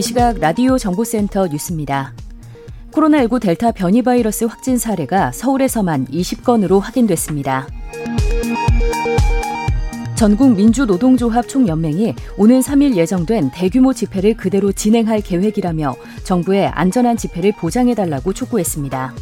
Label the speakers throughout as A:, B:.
A: 이 시각 라디오 정보센터 뉴스입니다. 코로나19 델타 변이 바이러스 확진 사례가 서울에서만 20건으로 확인됐습니다. 전국 민주노동조합 총연맹이 오는 3일 예정된 대규모 집회를 그대로 진행할 계획이라며 정부의 안전한 집회를 보장해달라고 촉구했습니다.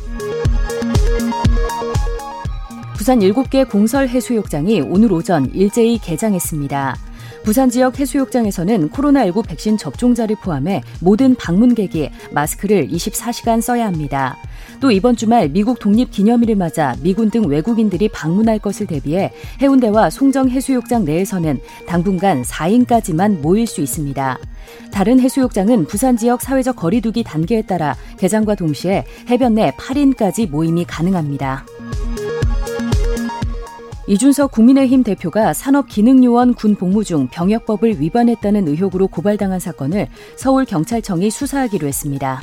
A: 부산 7개 공설 해수욕장이 오늘 오전 일제히 개장했습니다. 부산 지역 해수욕장에서는 코로나19 백신 접종자를 포함해 모든 방문객이 마스크를 24시간 써야 합니다. 또 이번 주말 미국 독립 기념일을 맞아 미군 등 외국인들이 방문할 것을 대비해 해운대와 송정 해수욕장 내에서는 당분간 4인까지만 모일 수 있습니다. 다른 해수욕장은 부산 지역 사회적 거리두기 단계에 따라 개장과 동시에 해변 내 8인까지 모임이 가능합니다. 이준석 국민의힘 대표가 산업기능요원 군 복무 중 병역법을 위반했다는 의혹으로 고발당한 사건을 서울경찰청이 수사하기로 했습니다.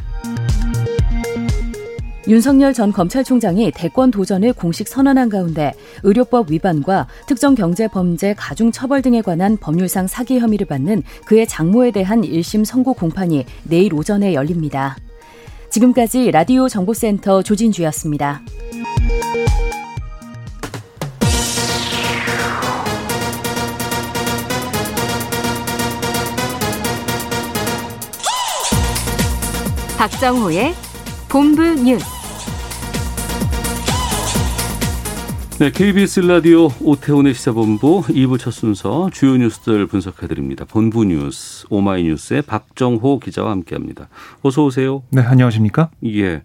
A: 윤석열 전 검찰총장이 대권 도전을 공식 선언한 가운데 의료법 위반과 특정 경제 범죄 가중 처벌 등에 관한 법률상 사기 혐의를 받는 그의 장모에 대한 1심 선고 공판이 내일 오전에 열립니다. 지금까지 라디오 정보센터 조진주였습니다.
B: 박정호의 본부 뉴스.
C: 네, KBS 라디오 오태훈의 시사본부 2부 첫 순서 주요 뉴스들 분석해 드립니다. 본부 뉴스 오마이뉴스의 박정호 기자와 함께합니다. 어서 오세요.
D: 네, 안녕하십니까?
C: 예,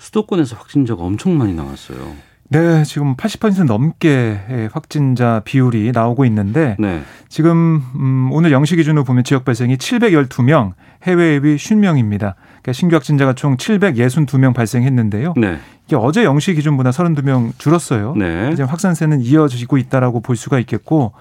C: 수도권에서 확진자가 엄청 많이 나왔어요.
D: 네, 지금 80% 넘게 확진자 비율이 나오고 있는데
C: 네.
D: 지금 음, 오늘 0시 기준으로 보면 지역 발생이 712명, 해외 앱이 50명입니다. 그러니까 신규 확진자가 총 762명 발생했는데요.
C: 네.
D: 이게 어제 0시 기준보다 32명 줄었어요.
C: 네.
D: 이제 확산세는 이어지고 있다라고 볼 수가 있겠고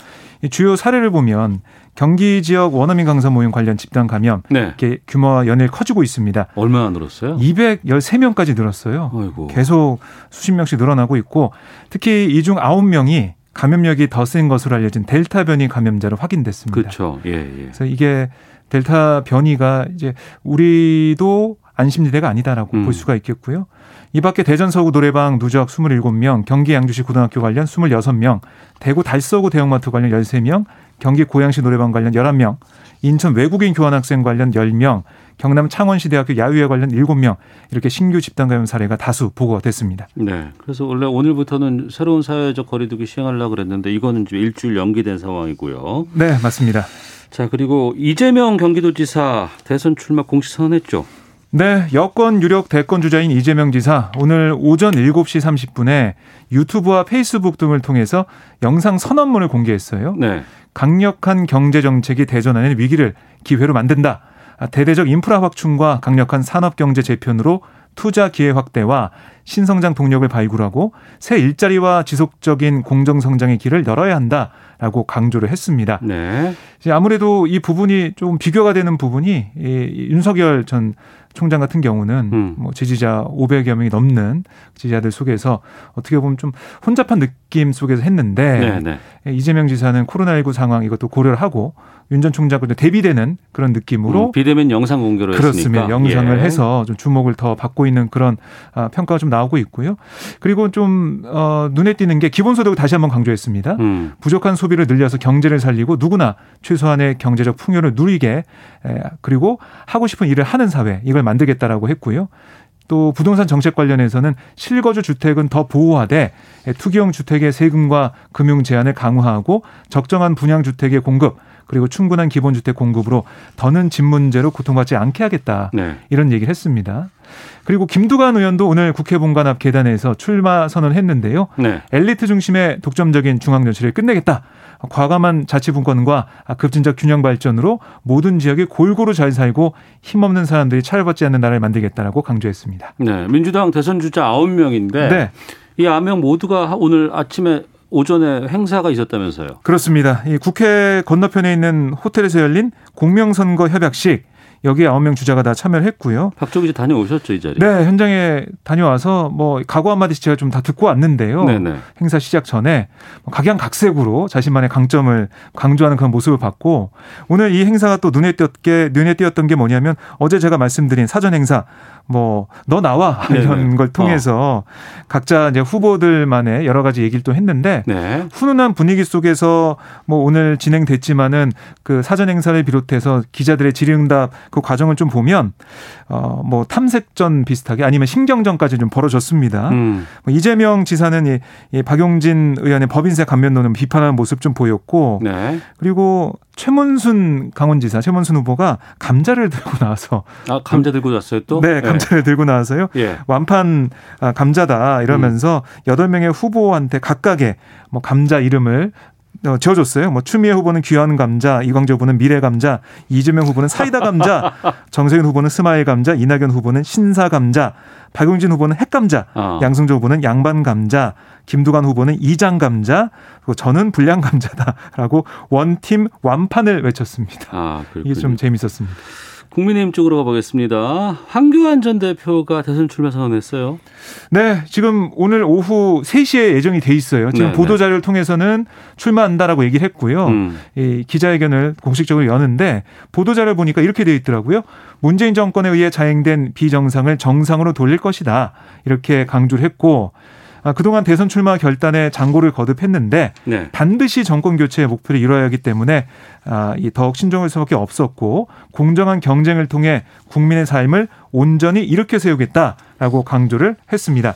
D: 주요 사례를 보면 경기 지역 원어민 강사 모임 관련 집단 감염
C: 네.
D: 이렇게 규모와 연일 커지고 있습니다.
C: 얼마나 늘었어요?
D: 213명까지 늘었어요.
C: 아이고.
D: 계속 수십 명씩 늘어나고 있고 특히 이 중 9명이 감염력이 더 센 것으로 알려진 델타 변이 감염자로 확인됐습니다.
C: 그렇죠. 예, 예.
D: 그래서 이게 델타 변이가 이제 우리도 안심지대가 아니다라고
C: 음.
D: 볼 수가 있겠고요. 이 밖에 대전 서구 노래방 누적 27명, 경기 양주시 고등학교 관련 26명, 대구 달서구 대형마트 관련 13명, 경기 고양시 노래방 관련 11명, 인천 외국인 교환학생 관련 10명, 경남 창원시 대학교 야유회 관련 7명 이렇게 신규 집단 감염 사례가 다수 보고됐습니다.
C: 네. 그래서 원래 오늘부터는 새로운 사회적 거리두기 시행하려고 그랬는데 이거는 지금 일주일 연기된 상황이고요.
D: 네, 맞습니다.
C: 자, 그리고 이재명 경기도지사 대선 출마 공식 선언했죠.
D: 네, 여권 유력 대권 주자인 이재명 지사 오늘 오전 7시 30분에 유튜브와 페이스북 등을 통해서 영상 선언문을 공개했어요.
C: 네.
D: 강력한 경제 정책이 대전하는 위기를 기회로 만든다. 아, 대대적 인프라 확충과 강력한 산업 경제 재편으로 투자 기회 확대와 신성장 동력을 발굴하고 새 일자리와 지속적인 공정 성장의 길을 열어야 한다라고 강조를 했습니다.
C: 네.
D: 이제 아무래도 이 부분이 좀 비교가 되는 부분이 이 윤석열 전 총장 같은 경우는
C: 음.
D: 뭐 지지자 500여 명이 넘는 지지자들 속에서 어떻게 보면 좀 혼잡한 느낌 속에서 했는데
C: 네, 네.
D: 이재명 지사는 코로나19 상황 이것도 고려를 하고 윤 전 총장과 대비되는 그런 느낌으로
C: 음, 비대면 영상 공개로
D: 그렇습니다.
C: 했으니까.
D: 영상을
C: 예.
D: 해서 좀 주목을 더 받고 있는 그런 아, 평가가 좀 나오고 있고요. 그리고 좀 어, 눈에 띄는 게 기본소득을 다시 한번 강조했습니다.
C: 음.
D: 부족한 소비를 늘려서 경제를 살리고 누구나 최소한의 경제적 풍요를 누리게 에, 그리고 하고 싶은 일을 하는 사회 이걸 만들겠다라고 했고요. 또 부동산 정책 관련해서는 실거주 주택은 더 보호하되 에, 투기용 주택의 세금과 금융 제한을 강화하고 적정한 분양 주택의 공급 그리고 충분한 기본 주택 공급으로 더는 집 문제로 고통받지 않게 하겠다.
C: 네.
D: 이런 얘기를 했습니다. 그리고 김두관 의원도 오늘 국회 본관 앞 계단에서 출마 선언했는데요.
C: 네.
D: 엘리트 중심의 독점적인 중앙 정치를 끝내겠다. 과감한 자치 분권과 급진적 균형 발전으로 모든 지역이 골고루 잘 살고 힘없는 사람들이 차별받지 않는 나라를 만들겠다라고 강조했습니다.
C: 네, 민주당 대선 주자 9명인데
D: 네.
C: 이 9명 모두가 오늘 아침에 오전에 행사가 있었다면서요.
D: 그렇습니다. 이 국회 건너편에 있는 호텔에서 열린 공명선거 협약식 여기에 아홉 명 주자가 다 참여를 했고요.
C: 박조 기자 다녀오셨죠 이 자리?
D: 네, 현장에 다녀와서 뭐 각오 한 마디씩 제가 좀 다 듣고 왔는데요.
C: 네네.
D: 행사 시작 전에 뭐 각양각색으로 자신만의 강점을 강조하는 그런 모습을 봤고 오늘 이 행사가 또 눈에 띄었게 눈에 띄었던 게 뭐냐면 어제 제가 말씀드린 사전 행사 뭐 너 나와
C: 네네.
D: 이런 걸 통해서 각자 이제 후보들만의 여러 가지 얘기를 또 했는데
C: 네.
D: 훈훈한 분위기 속에서 뭐 오늘 진행됐지만은 그 사전 행사를 비롯해서 기자들의 질의응답 그 과정을 좀 보면 어 뭐 탐색전 비슷하게 아니면 신경전까지 좀 벌어졌습니다.
C: 음.
D: 뭐 이재명 지사는 이, 이 박용진 의원의 법인세 감면론을 비판하는 모습 좀 보였고
C: 네.
D: 그리고 최문순 강원지사 최문순 후보가 감자를 들고 나와서
C: 아 감자 들고 왔어요 또?
D: 네 감자를 들고 나와서요
C: 예.
D: 완판 아, 감자다 이러면서 여덟 명의 후보한테 각각의 뭐 감자 이름을 어, 지어줬어요. 뭐 추미애 후보는 귀한 감자, 이광재 후보는 미래 감자, 이재명 후보는 사이다 감자, 정세균 후보는 smile 감자, 이낙연 후보는 신사 감자, 박용진 후보는 핵 감자,
C: 어.
D: 양승조 후보는 양반 감자, 김두관 후보는 이장 감자, 그리고 저는 불량 감자다라고 one team 완판을 외쳤습니다.
C: 아.
D: 이게 좀 재밌었습니다.
C: 국민의힘 쪽으로 가보겠습니다. 황교안 전 대표가 대선 출마 선언했어요.
D: 네, 지금 오늘 오후 3시에 예정이 돼 있어요. 지금
C: 네,
D: 보도 자료를 통해서는 출마한다라고 얘기를 했고요.
C: 음.
D: 이 기자회견을 공식적으로 여는데 보도 자료 보니까 이렇게 돼 있더라고요. 문재인 정권에 의해 자행된 비정상을 정상으로 돌릴 것이다. 이렇게 강조를 했고 아, 그동안 대선 출마 결단에 장고를 거듭했는데
C: 네.
D: 반드시 정권 교체의 목표를 이뤄야 하기 때문에 아, 이 더욱 신중할 수밖에 없었고 공정한 경쟁을 통해 국민의 삶을 온전히 일으켜 세우겠다라고 강조를 했습니다.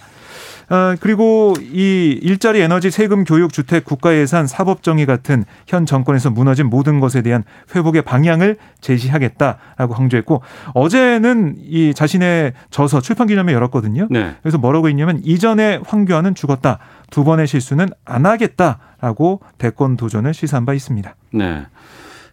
D: 아, 그리고 이 일자리 에너지 세금 교육 주택 국가 예산 사법 정의 같은 현 정권에서 무너진 모든 것에 대한 회복의 방향을 제시하겠다라고 강조했고 어제는 이 자신의 저서 출판 기념회 열었거든요.
C: 네.
D: 그래서 뭐라고 했냐면 이전에 황교안은 죽었다. 두 번의 실수는 안 하겠다라고 대권 도전을 시사한 바 있습니다.
C: 네.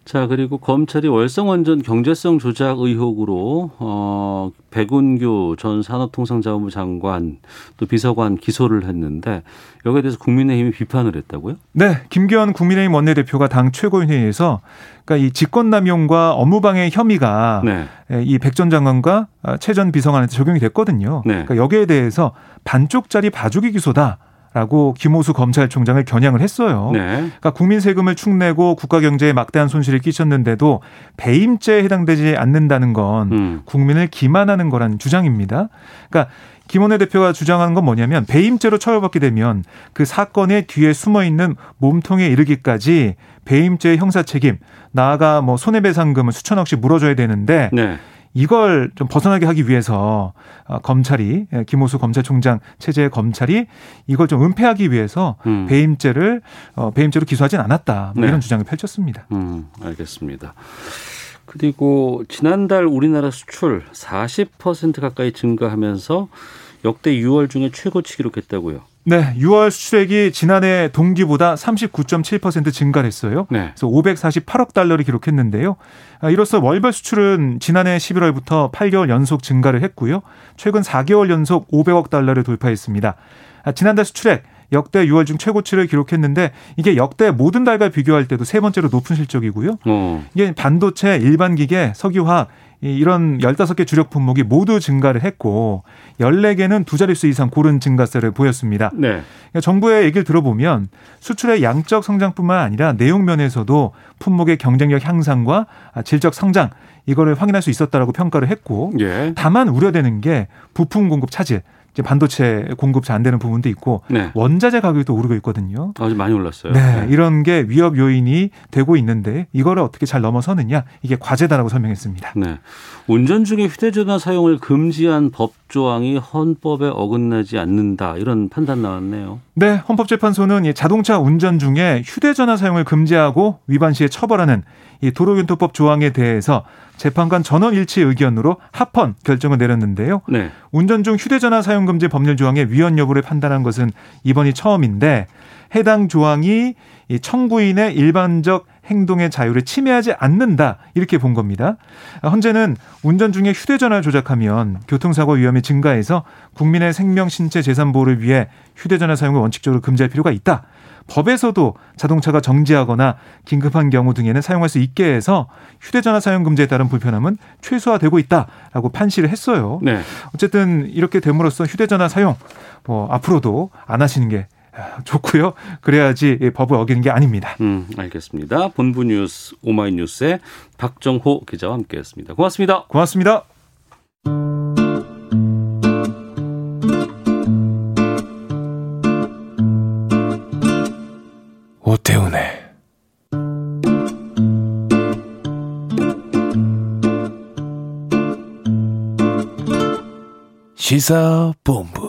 C: 자 그리고 검찰이 월성원전 경제성 조작 의혹으로 어 백운규 전 산업통상자원부 장관 또 비서관 기소를 했는데 여기에 대해서 국민의힘이 비판을 했다고요?
D: 네, 김기현 국민의힘 원내대표가 당 최고위원회에서 그러니까 이 직권남용과 업무방해 혐의가
C: 네.
D: 이백 전 장관과 최 전 비서관한테 적용이 됐거든요.
C: 네.
D: 그러니까 여기에 대해서 반쪽짜리 봐주기 기소다. 라고 김호수 검찰총장을 겨냥을 했어요.
C: 네.
D: 그러니까 국민 세금을 축내고 국가 경제에 막대한 손실을 끼쳤는데도 배임죄에 해당되지 않는다는 건
C: 음.
D: 국민을 기만하는 거라는 주장입니다. 그러니까 김원혜 대표가 주장하는 건 뭐냐면 배임죄로 처벌받게 되면 그 사건의 뒤에 숨어 있는 몸통에 이르기까지 배임죄의 형사 책임, 나아가 뭐 손해배상금을 수천억씩 물어줘야 되는데
C: 네.
D: 이걸 좀 벗어나게 하기 위해서 어, 검찰이 예, 김호수 검찰총장 체제의 검찰이 이걸 좀 은폐하기 위해서
C: 음.
D: 배임죄를 어, 배임죄로 기소하진 않았다 뭐
C: 네.
D: 이런 주장을 펼쳤습니다.
C: 음, 알겠습니다. 그리고 지난달 우리나라 수출 40% 가까이 증가하면서 역대 6월 중에 최고치 기록했다고요.
D: 네, 6월 수출액이 지난해 동기보다 39.7% 증가를 했어요.
C: 네.
D: 그래서 548억 달러를 기록했는데요. 아, 이로써 월별 수출은 지난해 11월부터 8개월 연속 증가를 했고요. 최근 4개월 연속 500억 달러를 돌파했습니다. 아, 지난달 수출액 역대 6월 중 최고치를 기록했는데 이게 역대 모든 달과 비교할 때도 세 번째로 높은 실적이고요.
C: 어.
D: 이게 반도체, 일반 기계, 석유화학 이- 이런 15개 주력 품목이 모두 증가를 했고 14개는 두 자릿수 이상 고른 증가세를 보였습니다.
C: 네.
D: 그러니까 정부의 얘기를 들어보면 수출의 양적 성장뿐만 아니라 내용 면에서도 품목의 경쟁력 향상과 아, 질적 성장 이거를 확인할 수 있었다라고 평가를 했고
C: 예.
D: 다만 우려되는 게 부품 공급 차질 이제 반도체 공급 잘 안 되는 부분도 있고
C: 네.
D: 원자재 가격이 또 오르고 있거든요.
C: 아주 많이 올랐어요.
D: 네, 이런 게 위협 요인이 되고 있는데 이거를 어떻게 잘 넘어서느냐 이게 과제다라고 설명했습니다.
C: 네. 운전 중에 휴대전화 사용을 금지한 법 조항이 헌법에 어긋나지 않는다 이런 판단 나왔네요.
D: 네, 헌법재판소는 이 자동차 운전 중에 휴대전화 사용을 금지하고 위반 시에 처벌하는 이 도로교통법 조항에 대해서 재판관 전원 일치 의견으로 합헌 결정을 내렸는데요.
C: 네.
D: 운전 중 휴대전화 사용 금지 법률 조항의 위헌 여부를 판단한 것은 이번이 처음인데 해당 조항이 이 청구인의 일반적 행동의 자유를 침해하지 않는다 이렇게 본 겁니다. 현재는 운전 중에 휴대전화를 조작하면 교통사고 위험이 증가해서 국민의 생명, 신체, 재산 보호를 위해 휴대전화 사용을 원칙적으로 금지할 필요가 있다. 법에서도 자동차가 정지하거나 긴급한 경우 등에는 사용할 수 있게 해서 휴대전화 사용 금지에 따른 불편함은 최소화되고 있다라고 판시를 했어요.
C: 네.
D: 어쨌든 이렇게 됨으로써 휴대전화 사용 뭐 앞으로도 안 하시는 게 좋고요. 그래야지 법을 어기는 게 아닙니다.
C: 음, 알겠습니다. 본부 뉴스 오마이뉴스의 박정호 기자와 함께했습니다. 고맙습니다.
D: 고맙습니다.
E: 오태훈의 시사본부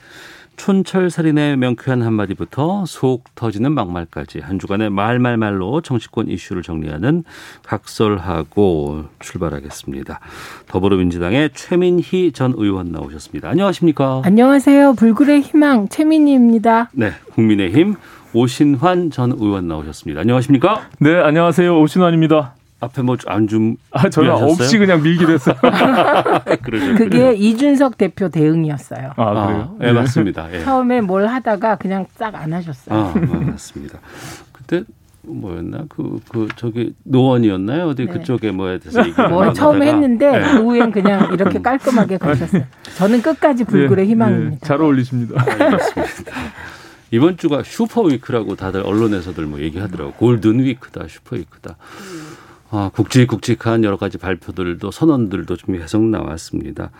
C: 촌철 살인의 명쾌한 한마디부터 속 터지는 막말까지 한 주간의 말말말로 정치권 이슈를 정리하는 각설하고 출발하겠습니다. 더불어민주당의 최민희 전 의원 나오셨습니다. 안녕하십니까?
F: 안녕하세요. 불굴의 희망 최민희입니다.
C: 네, 국민의힘 오신환 전 의원 나오셨습니다. 안녕하십니까?
G: 네, 안녕하세요. 오신환입니다.
C: 앞에 뭐 안 좀
G: 아, 저는 없이 그냥 밀기로 했어요.
C: 그러죠.
F: 그게 이준석 대표 대응이었어요.
G: 아, 그래요?
C: 아, 네, 맞습니다. 예.
F: 처음에 뭘 하다가 그냥 싹 안 하셨어요.
C: 아, 맞습니다. 그때 뭐였나 그 그 저기 노원이었나요 어디
F: 네.
C: 그쪽에 뭐에 대해서
F: 뭐 처음에
C: 나누다가.
F: 했는데
C: 네.
F: 그 후엔 그냥 이렇게 깔끔하게 가셨어요. 저는 끝까지 불굴의
G: 네,
F: 희망입니다.
G: 네, 잘 어울리십니다.
C: 알겠습니다. 이번 주가 super week라고 다들 언론에서들 뭐 얘기하더라고. golden week다, super week다. 아, 굵직굵직한 여러 가지 발표들도 선언들도 좀 계속 나왔습니다.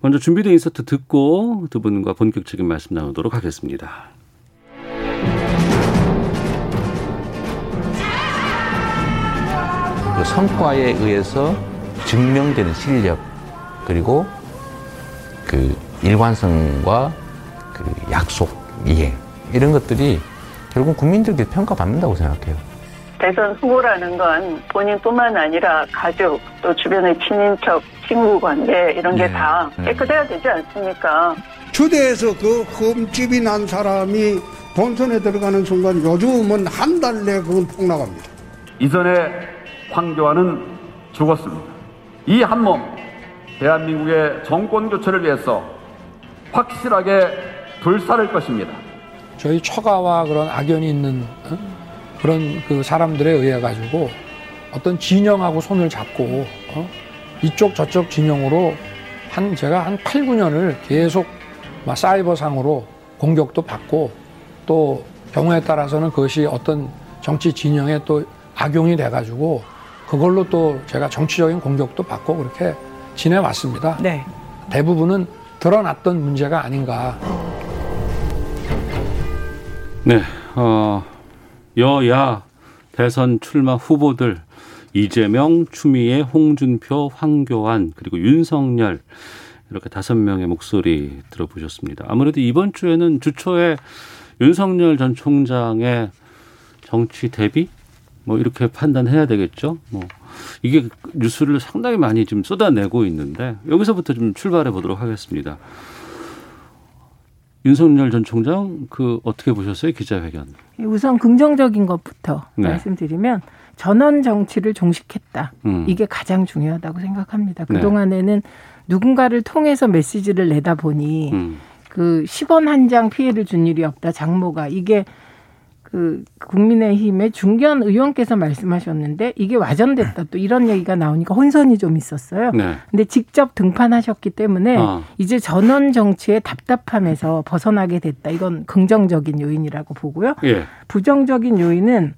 C: 먼저 준비된 인서트 듣고 두 분과 본격적인 말씀 나누도록 하겠습니다.
H: 그 성과에 의해서 증명되는 실력 그리고 그 일관성과 그 약속 이행 이런 것들이 결국 국민들께 평가받는다고 생각해요.
I: 대선 후보라는 건 본인뿐만 아니라 가족 또 주변의 친인척 친구 관계 이런 게
H: 네.
I: 다
H: 네.
I: 깨끗해야 되지 않습니까?
J: 주대에서 그 흠집이 난 사람이 본선에 들어가는 순간 요즘은 한 달 내에 그건 폭락합니다.
K: 이전에 황교안은 죽었습니다. 이 한 몸 대한민국의 정권 교체를 위해서 확실하게 불사를 것입니다.
L: 저희 처가와 그런 악연이 있는 어? 그런 그 사람들에 의해 가지고 어떤 진영하고 손을 잡고 어? 이쪽 저쪽 진영으로 한 제가 한 8, 9년을 계속 막 사이버상으로 공격도 받고 또 경우에 따라서는 그것이 어떤 정치 진영에 또 악용이 돼 가지고 그걸로 또 제가 정치적인 공격도 받고 그렇게 지내왔습니다.
F: 네.
L: 대부분은 드러났던 문제가 아닌가.
C: 네, 어, 여야 대선 출마 후보들 이재명, 추미애, 홍준표, 황교안 그리고 윤석열 이렇게 다섯 명의 목소리 들어보셨습니다. 아무래도 이번 주에는 주초에 윤석열 전 총장의 정치 대비 뭐 이렇게 판단해야 되겠죠. 뭐 이게 뉴스를 상당히 많이 좀 쏟아내고 있는데 여기서부터 좀 출발해 보도록 하겠습니다. 윤석열 전 총장 그 어떻게 보셨어요 기자회견?
F: 우선 긍정적인 것부터
C: 네.
F: 말씀드리면 전원 정치를 종식했다.
C: 음.
F: 이게 가장 중요하다고 생각합니다.
C: 네.
F: 그동안에는 누군가를 통해서 메시지를 내다 보니
C: 음.
F: 그 10원 한 장 피해를 준 일이 없다. 장모가 이게 그 국민의힘의 중견 의원께서 말씀하셨는데 이게 와전됐다. 또 이런 얘기가 나오니까 혼선이 좀 있었어요.
C: 네.
F: 근데 직접 등판하셨기 때문에
C: 아.
F: 이제 전원 정치의 답답함에서 벗어나게 됐다. 이건 긍정적인 요인이라고 보고요.
C: 예.
F: 부정적인 요인은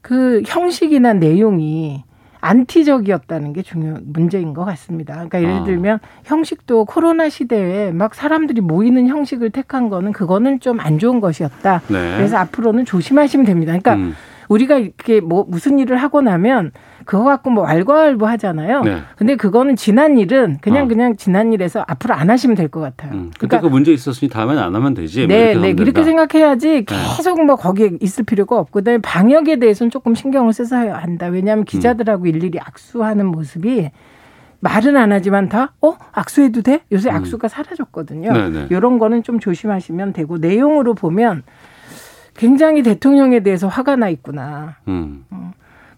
F: 그 형식이나 내용이 안티적이었다는 게 중요 문제인 것 같습니다. 그러니까 예를
M: 아.
F: 들면 형식도 코로나 시대에 막 사람들이 모이는 형식을 택한 거는 그거는 좀 안 좋은 것이었다.
M: 네.
F: 그래서 앞으로는 조심하시면 됩니다. 그러니까
M: 음.
F: 우리가 이렇게 뭐 무슨 일을 하고 나면 그거 갖고 뭐 왈가왈부 하잖아요.
C: 네.
F: 근데 그거는 지난 일은 그냥
C: 어.
F: 그냥 지난 일에서 앞으로 안 하시면 될 것 같아요.
C: 그때 그 문제 있었으니 다음엔 안 하면 되지. 뭐
F: 네,
C: 이렇게
F: 네, 이렇게. 생각해야지 계속 뭐 거기에 있을 필요가 없고, 그다음에 방역에 대해서는 조금 신경을 써야 한다.
C: 음.
F: 왜냐하면 기자들하고 일일이 악수하는 모습이 말은 안 하지만 다, 어? 악수해도 돼? 요새
M: 음.
F: 악수가 사라졌거든요.
M: 네네.
F: 이런 거는 좀 조심하시면 되고, 내용으로 보면 굉장히 대통령에 대해서 화가 나 있구나.
C: 음.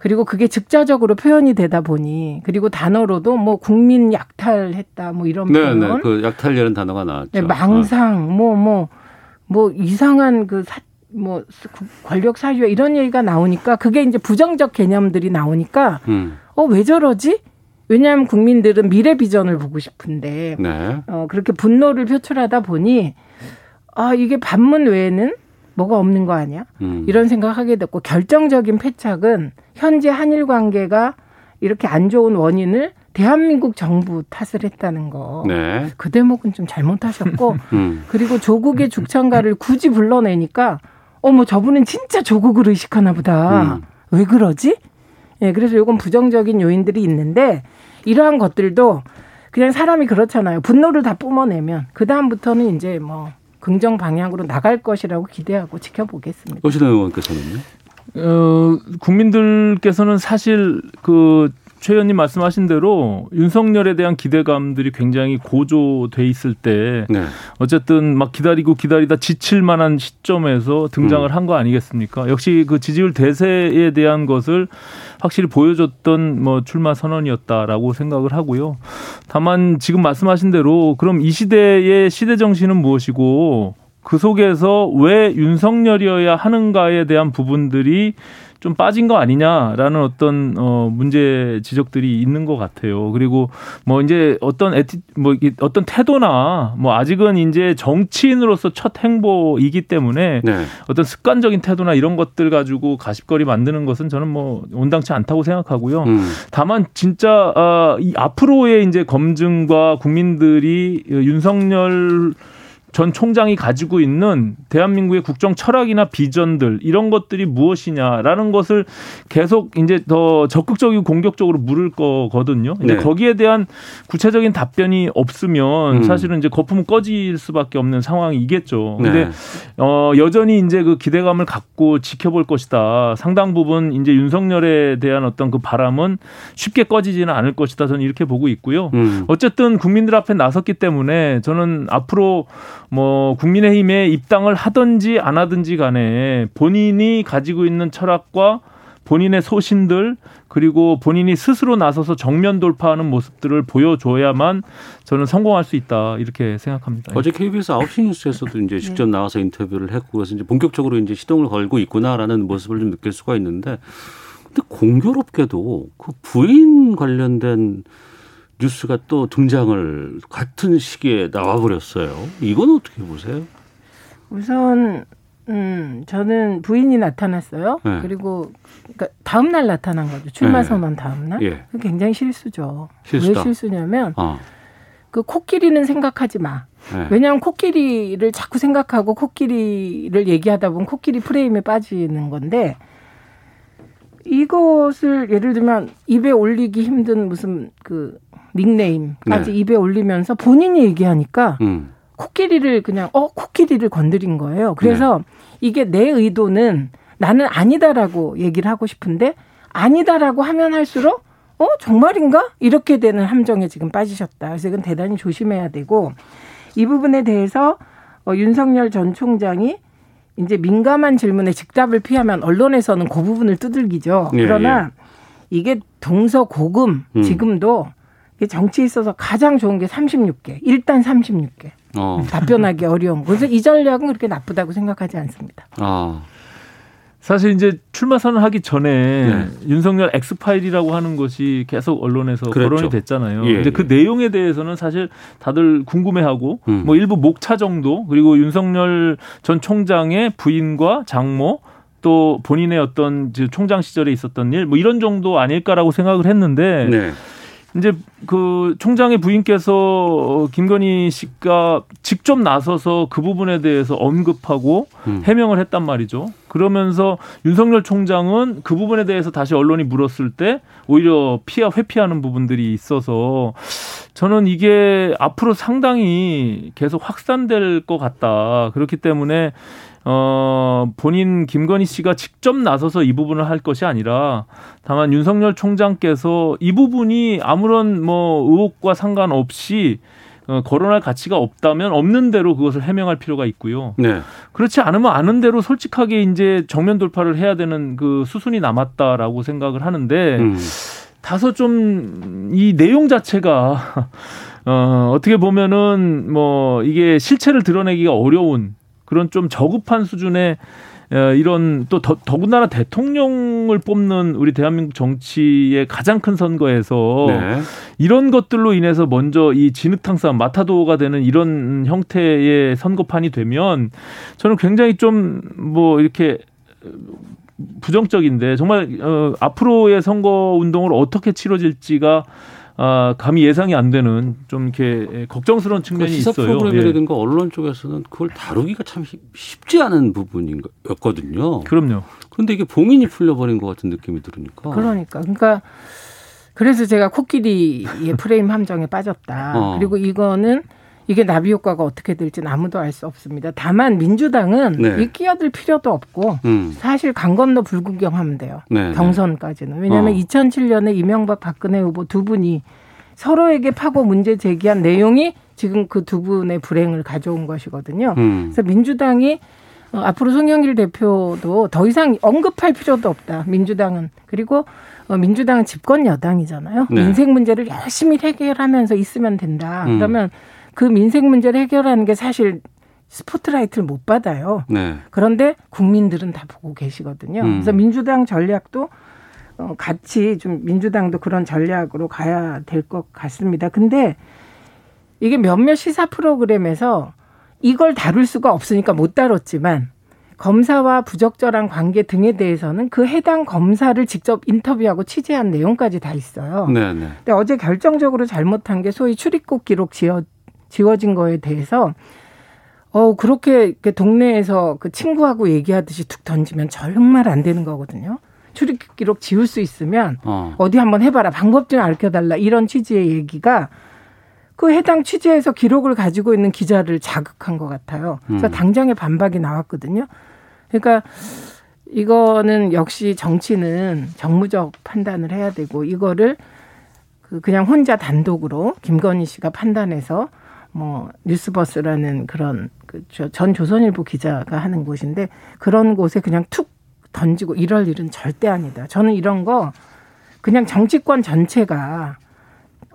F: 그리고 그게 즉자적으로 표현이 되다 보니, 그리고 단어로도 뭐 국민 약탈했다, 뭐 이런
C: 네,
F: 표현.
C: 네. 그 약탈이라는 단어가 나왔죠.
F: 네, 망상, 뭐, 뭐, 뭐, 이상한 그 사, 뭐, 구- 권력 사유에 이런 얘기가 나오니까 그게 이제 부정적 개념들이 나오니까,
C: 음.
F: 어, 왜 저러지? 왜냐하면 국민들은 미래 비전을 보고 싶은데,
C: 네.
F: 어, 그렇게 분노를 표출하다 보니, 아, 이게 반문 외에는 뭐가 없는 거 아니야?
C: 음.
F: 이런 생각하게 됐고, 결정적인 패착은 현재 한일 관계가 이렇게 안 좋은 원인을 대한민국 정부 탓을 했다는 거.
C: 네.
F: 그 대목은 좀 잘못하셨고,
C: 음.
F: 그리고 조국의 죽창가를 굳이 불러내니까 어머 저분은 진짜 조국을 의식하나 보다.
C: 음.
F: 왜 그러지? 예, 그래서 요건 부정적인 요인들이 있는데 이러한 것들도 그냥 사람이 그렇잖아요. 분노를 다 뿜어내면 그 다음부터는 이제 뭐 긍정 방향으로 나갈 것이라고 기대하고 지켜보겠습니다.
C: 오신호 의원께서는요?
G: 어, 국민들께서는 사실 그 최 의원님 말씀하신 대로 윤석열에 대한 기대감들이 굉장히 고조돼 있을 때
C: 네.
G: 어쨌든 막 기다리고 기다리다 지칠 만한 시점에서 등장을
C: 음.
G: 한거 아니겠습니까? 역시 그 지지율 대세에 대한 것을 확실히 보여줬던 뭐 출마 선언이었다라고 생각을 하고요. 다만 지금 말씀하신 대로 그럼 이 시대의 시대 정신은 무엇이고 그 속에서 왜 윤석열이어야 하는가에 대한 부분들이 좀 빠진 거 아니냐라는 어떤 어 문제 지적들이 있는 것 같아요. 그리고 뭐 이제 어떤 에티 뭐 어떤 태도나 뭐 아직은 이제 정치인으로서 첫 행보이기 때문에
C: 네.
G: 어떤 습관적인 태도나 이런 것들 가지고 가십거리 만드는 것은 저는 뭐 온당치 않다고 생각하고요.
C: 음.
G: 다만 진짜 아, 이 앞으로의 이제 검증과 국민들이 윤석열 전 총장이 가지고 있는 대한민국의 국정 철학이나 비전들 이런 것들이 무엇이냐라는 것을 계속 이제 더 적극적이고 공격적으로 물을 거거든요. 이제
C: 네.
G: 거기에 대한 구체적인 답변이 없으면
C: 음.
G: 사실은 이제 거품은 꺼질 수밖에 없는 상황이겠죠. 근데
C: 네.
G: 어, 여전히 이제 그 기대감을 갖고 지켜볼 것이다. 상당 부분 이제 윤석열에 대한 어떤 그 바람은 쉽게 꺼지지는 않을 것이다. 저는 이렇게 보고 있고요.
C: 음.
G: 어쨌든 국민들 앞에 나섰기 때문에 저는 앞으로 뭐 국민의힘에 입당을 하든지 안 하든지 간에 본인이 가지고 있는 철학과 본인의 소신들 그리고 본인이 스스로 나서서 정면 돌파하는 모습들을 보여줘야만 저는 성공할 수 있다 이렇게 생각합니다.
C: 어제 KBS 9시 뉴스에서도 이제 직접 나와서 인터뷰를 했고 그래서 이제 본격적으로 이제 시동을 걸고 있구나라는 모습을 좀 느낄 수가 있는데 근데 공교롭게도 그 부인 관련된 뉴스가 또 등장을 같은 시기에 나와버렸어요. 이건 어떻게 보세요?
F: 우선 음 저는 부인이 나타났어요.
C: 네.
F: 그리고 그러니까 다음 날 나타난 거죠. 출마
C: 네.
F: 선언 다음 날.
C: 예.
F: 그 굉장히 실수죠.
C: 실수다.
F: 왜 실수냐면
C: 어.
F: 그 코끼리는 생각하지 마.
C: 네.
F: 왜냐하면 코끼리를 자꾸 생각하고 코끼리를 얘기하다 보면 코끼리 프레임에 빠지는 건데 이것을 예를 들면 입에 올리기 힘든 무슨 그 닉네임까지
C: 네.
F: 입에 올리면서 본인이 얘기하니까
C: 음.
F: 코끼리를 그냥 어 코끼리를 건드린 거예요. 그래서
C: 네.
F: 이게 내 의도는 나는 아니다라고 얘기를 하고 싶은데 아니다라고 하면 할수록 어 정말인가 이렇게 되는 함정에 지금 빠지셨다. 그래서 이건 대단히 조심해야 되고 이 부분에 대해서 어, 윤석열 전 총장이 이제 민감한 질문에 즉답을 피하면 언론에서는 그 부분을 두들기죠.
M: 예,
F: 그러나 이게 동서고금
C: 음.
F: 지금도 정치에 있어서 가장 좋은 게 36개. 일단 36개.
C: 어.
F: 답변하기 어려운 거. 그래서 이 전략은 그렇게 나쁘다고 생각하지 않습니다.
C: 아.
G: 사실 이제 출마 선언하기 전에
C: 네.
G: 윤석열 엑스파일이라고 하는 것이 계속 언론에서
C: 그랬죠.
G: 거론이 됐잖아요.
C: 예,
G: 근데 그
C: 예.
G: 내용에 대해서는 사실 다들 궁금해하고
C: 음.
G: 뭐 일부 목차 정도 그리고 윤석열 전 총장의 부인과 장모 또 본인의 어떤 총장 시절에 있었던 일 뭐 이런 정도 아닐까라고 생각을 했는데
C: 네.
G: 이제 그 총장의 부인께서 김건희 씨가 직접 나서서 그 부분에 대해서 언급하고
C: 음.
G: 해명을 했단 말이죠. 그러면서 윤석열 총장은 그 부분에 대해서 다시 언론이 물었을 때 오히려 피하 회피하는 부분들이 있어서 저는 이게 앞으로 상당히 계속 확산될 것 같다. 그렇기 때문에 어, 본인 김건희 씨가 직접 나서서 이 부분을 할 것이 아니라 다만 윤석열 총장께서 이 부분이 아무런 뭐 의혹과 상관없이 어, 거론할 가치가 없다면 없는 대로 그것을 해명할 필요가 있고요.
C: 네.
G: 그렇지 않으면 아는 대로 솔직하게 이제 정면 돌파를 해야 되는 그 수순이 남았다라고 생각을 하는데
C: 음.
G: 다소 좀 이 내용 자체가 어, 어떻게 보면은 뭐 이게 실체를 드러내기가 어려운 그런 좀 저급한 수준의 어, 이런 또 더, 더군다나 대통령을 뽑는 우리 대한민국 정치의 가장 큰 선거에서
C: 네.
G: 이런 것들로 인해서 먼저 이 진흙탕 싸움 마타도가 되는 이런 형태의 선거판이 되면 저는 굉장히 좀 뭐 이렇게 부정적인데 정말 어, 앞으로의 선거 운동을 어떻게 치러질지가 아, 감히 예상이 안 되는 좀 이렇게 걱정스러운
C: 그
G: 측면이
C: 시사
G: 있어요. 예.
C: 프로그램이라든가 언론 쪽에서는 그걸 다루기가 참 쉽- 쉽지 않은 부분이었거든요.
G: 그럼요.
C: 그런데 이게 봉인이 풀려버린 것 같은 느낌이 들으니까.
F: 그러니까 그러니까 그래서 제가 코끼리의 프레임 함정에 빠졌다.
C: 어.
F: 그리고 이거는 이게 나비 효과가 어떻게 될지는 아무도 알 수 없습니다. 다만 민주당은
C: 네.
F: 이 끼어들 필요도 없고
C: 음.
F: 사실 강 건너 불구경하면 돼요.
C: 네, 네.
F: 경선까지는. 왜냐하면
C: 어.
F: 2007년에 이명박 박근혜 후보 두 분이 서로에게 파고 문제 제기한 내용이 지금 그 두 분의 불행을 가져온 것이거든요.
C: 음.
F: 그래서 민주당이 어, 앞으로 송영길 대표도 더 이상 언급할 필요도 없다. 민주당은 그리고 어, 민주당은 집권 여당이잖아요.
C: 네.
F: 민생 문제를 열심히 해결하면서 있으면 된다.
C: 음.
F: 그러면 그 민생 문제를 해결하는 게 사실 스포트라이트를 못 받아요.
C: 네.
F: 그런데 국민들은 다 보고 계시거든요.
C: 음.
F: 그래서 민주당 전략도 어, 같이 좀 민주당도 그런 전략으로 가야 될 것 같습니다. 근데 이게 몇몇 시사 프로그램에서 이걸 다룰 수가 없으니까 못 다뤘지만 검사와 부적절한 관계 등에 대해서는 그 해당 검사를 직접 인터뷰하고 취재한 내용까지 다 있어요.
C: 네, 네.
F: 근데 어제 결정적으로 잘못한 게 소위 출입국 기록 지워, 지워진 거에 대해서 어 그렇게 동네에서 그 친구하고 얘기하듯이 툭 던지면 정말 안 되는 거거든요. 출입국 기록 지울 수 있으면
C: 어.
F: 어디 한번 해봐라 방법 좀 알려달라 이런 취지의 얘기가 그 해당 취재에서 기록을 가지고 있는 기자를 자극한 것 같아요. 그래서
C: 음.
F: 당장의 반박이 나왔거든요. 그러니까 이거는 역시 정치는 정무적 판단을 해야 되고 이거를 그 그냥 혼자 단독으로 김건희 씨가 판단해서 뭐 뉴스버스라는 그런 그전 조선일보 기자가 하는 곳인데 그런 곳에 그냥 툭 던지고 이럴 일은 절대 아니다. 저는 이런 거 그냥 정치권 전체가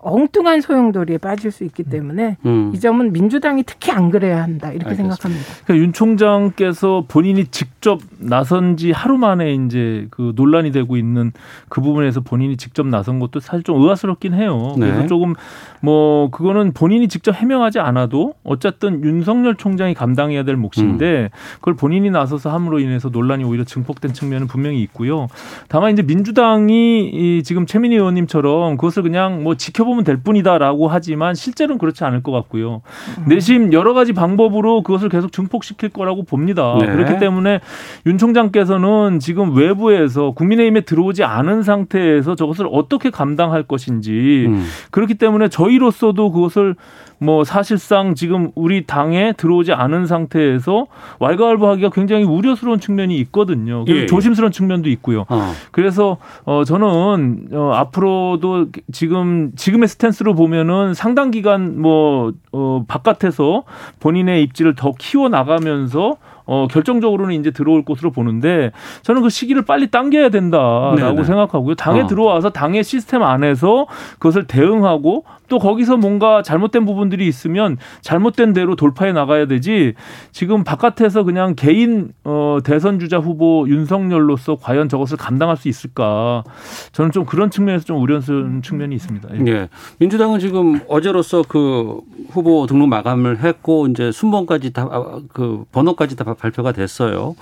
F: 엉뚱한 소용돌이에 빠질 수 있기 때문에
G: 음.
F: 이 점은 민주당이 특히 안 그래야 한다 이렇게 생각합니다.
G: 그러니까 윤 총장께서 본인이 직접 나선 지 하루 만에 이제 그 논란이 되고 있는 그 부분에서 본인이 직접 나선 것도 사실 좀 의아스럽긴 해요. 그래서
C: 네.
G: 조금 뭐 그거는 본인이 직접 해명하지 않아도 어쨌든 윤석열 총장이 감당해야 될 몫인데 그걸 본인이 나서서 함으로 인해서 논란이 오히려 증폭된 측면은 분명히 있고요. 다만 이제 민주당이 이 지금 최민희 의원님처럼 그것을 그냥 뭐 지켜보면 될 뿐이다라고 하지만 실제로는 그렇지 않을 것 같고요. 내심 여러 가지 방법으로 그것을 계속 증폭시킬 거라고 봅니다.
C: 네.
G: 그렇기 때문에 윤 총장께서는 지금 외부에서 국민의힘에 들어오지 않은 상태에서 저것을 어떻게 감당할 것인지
C: 음.
G: 그렇기 때문에 저희 로서도 그것을 뭐 사실상 지금 우리 당에 들어오지 않은 상태에서 왈가왈부하기가 굉장히 우려스러운 측면이 있거든요.
C: 예, 예.
G: 조심스러운 측면도 있고요.
C: 어.
G: 그래서 어 저는 어 앞으로도 지금 지금의 스탠스로 보면은 상당 기간 뭐어 바깥에서 본인의 입지를 더 키워 나가면서 어 결정적으로는 이제 들어올 것으로 보는데 저는 그 시기를 빨리 당겨야 된다라고
C: 네네.
G: 생각하고요. 당에
C: 어.
G: 들어와서 당의 시스템 안에서 그것을 대응하고 또 거기서 뭔가 잘못된 부분들이 있으면 잘못된 대로 돌파해 나가야 되지 지금 바깥에서 그냥 개인 어 대선 주자 후보 윤석열로서 과연 저것을 감당할 수 있을까 저는 좀 그런 측면에서 좀 우려스러운 측면이 있습니다. 예.
C: 예. 민주당은 지금 어제로서 그 후보 등록 마감을 했고 이제 순번까지 다 그 번호까지 다 발표가 됐어요.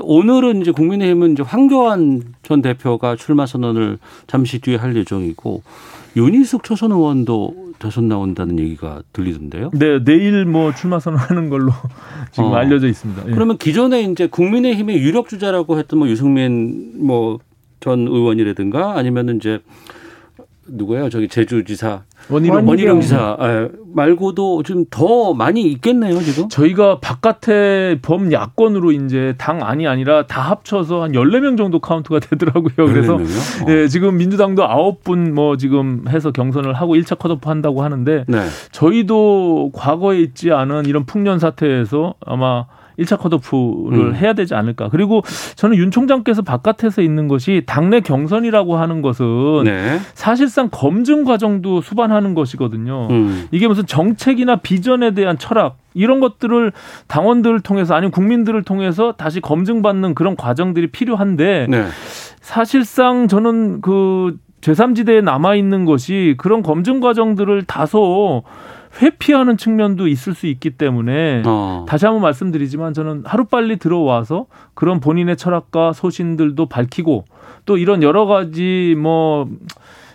C: 오늘은 이제 국민의힘은 이제 황교안 전 대표가 출마 선언을 잠시 뒤에 할 예정이고 윤희숙 초선 의원도 대선 나온다는 얘기가 들리던데요.
G: 네, 내일 뭐 출마 선언하는 걸로 지금
C: 어.
G: 알려져 있습니다. 예.
C: 그러면 기존에 이제 국민의힘의 유력 주자라고 했던 뭐 유승민 뭐 전 의원이라든가 아니면은 이제 누구예요? 저기 제주지사
G: 원희룡.
C: 원희룡 지사 예, 말고도 좀 더 많이 있겠네요 지금.
G: 저희가 바깥에 범 야권으로 이제 당 안이 아니라 다 합쳐서 한 14명 정도 카운트가 되더라고요. 그래서
C: 14명 이요?
G: 예, 지금 민주당도 9분 뭐 지금 해서 경선을 하고 1차 컷오프 한다고 하는데
C: 네.
G: 저희도 과거에 있지 않은 이런 풍년 사태에서 아마 1차 컷오프를
C: 음.
G: 해야 되지 않을까. 그리고 저는 윤 총장께서 바깥에서 있는 것이 당내 경선이라고 하는 것은
C: 네.
G: 사실상 검증 과정도 수반하는 것이거든요.
C: 음.
G: 이게 무슨 정책이나 비전에 대한 철학 이런 것들을 당원들을 통해서 아니면 국민들을 통해서 다시 검증받는 그런 과정들이 필요한데
C: 네.
G: 사실상 저는 그 제3지대에 남아 있는 것이 그런 검증 과정들을 다소 회피하는 측면도 있을 수 있기 때문에
C: 어.
G: 다시 한번 말씀드리지만 저는 하루빨리 들어와서 그런 본인의 철학과 소신들도 밝히고 또 이런 여러 가지 뭐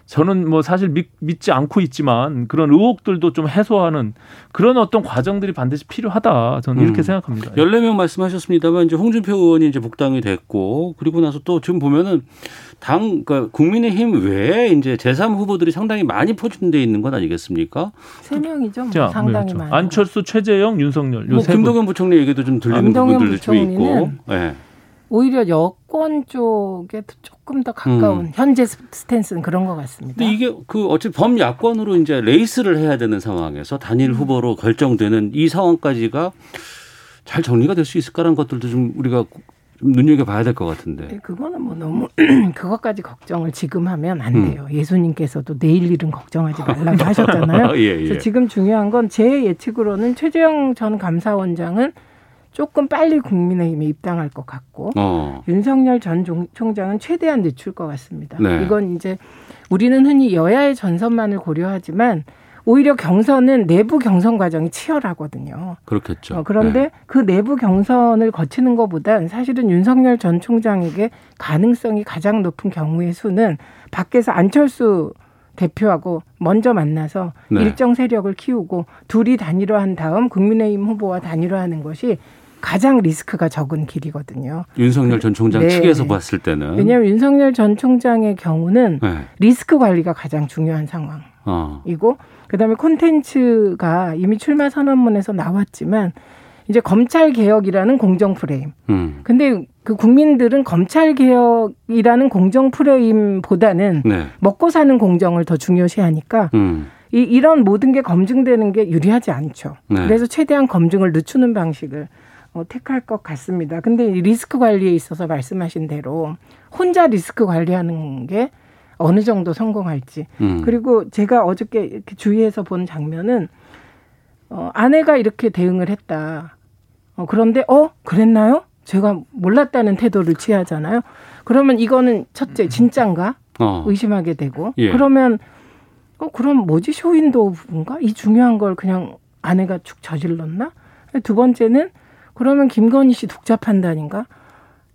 G: 저는 뭐 사실 믿, 믿지 않고 있지만 그런 의혹들도 좀 해소하는 그런 어떤 과정들이 반드시 필요하다 저는 이렇게
C: 음.
G: 생각합니다.
C: 14명 말씀하셨습니다만 이제 홍준표 의원이 이제 복당이 됐고 그리고 나서 또 지금 보면은 당 그러니까 국민의힘 외에 이제 제3 후보들이 상당히 많이 포진돼 있는 건 아니겠습니까?
F: 세 명이죠. 뭐
G: 자,
F: 상당히
G: 그렇죠.
F: 많이.
G: 안철수, 최재형, 윤석열
C: 뭐. 김동연 부총리 얘기도 좀 들리는 부분들도 좀 있고. 예.
F: 오히려 여 권 쪽에 조금 더 가까운
C: 음.
F: 현재 스- 스탠스는 그런 것 같습니다.
C: 근데 이게 그 어찌 범야권으로 이제 레이스를 해야 되는 상황에서 단일 후보로 결정되는 이 상황까지가 잘 정리가 될 수 있을까라는 것들도 좀 우리가 좀 눈여겨봐야 될 것 같은데.
F: 네, 그거는 뭐 너무 그것까지 걱정을 지금 하면 안
C: 음.
F: 돼요. 예수님께서도 내일 일은 걱정하지 말라고 하셨잖아요.
C: 예, 예.
F: 그래서 지금 중요한 건 제 예측으로는 최재형 전 감사원장은 조금 빨리 국민의힘에 입당할 것 같고
C: 어.
F: 윤석열 전 종- 총장은 최대한 늦출 것 같습니다.
C: 네.
F: 이건 이제 우리는 흔히 여야의 전선만을 고려하지만 오히려 경선은 내부 경선 과정이 치열하거든요.
C: 그렇겠죠.
F: 어, 그런데
C: 네.
F: 그 내부 경선을 거치는 것보단 사실은 윤석열 전 총장에게 가능성이 가장 높은 경우의 수는 밖에서 안철수 대표하고 먼저 만나서
C: 네.
F: 일정 세력을 키우고 둘이 단일화한 다음 국민의힘 후보와 단일화하는 것이 가장 리스크가 적은 길이거든요.
C: 윤석열 전 총장
F: 네.
C: 측에서 봤을 때는
F: 왜냐하면 윤석열 전 총장의 경우는
C: 네.
F: 리스크 관리가 가장 중요한 상황.
C: 어.
F: 이고 그다음에 콘텐츠가 이미 출마 선언문에서 나왔지만 이제 검찰 개혁이라는 공정 프레임.
C: 음.
F: 근데 그 국민들은 검찰 개혁이라는 공정 프레임보다는
C: 네.
F: 먹고 사는 공정을 더 중요시하니까
C: 음.
F: 이, 이런 모든 게 검증되는 게 유리하지 않죠.
C: 네.
F: 그래서 최대한 검증을 늦추는 방식을 어, 택할 것 같습니다. 근데 이 리스크 관리에 있어서 말씀하신 대로 혼자 리스크 관리하는 게 어느 정도 성공할지
C: 음.
F: 그리고 제가 어저께 이렇게 주위에서 본 장면은 어, 아내가 이렇게 대응을 했다. 어, 그런데 어 그랬나요? 제가 몰랐다는 태도를 취하잖아요. 그러면 이거는 첫째 진짠가
C: 어.
F: 의심하게 되고
C: 예.
F: 그러면 어 그럼 뭐지 쇼윈도우인가 이 중요한 걸 그냥 아내가 축 저질렀나? 두 번째는 그러면 김건희 씨 독자 판단인가?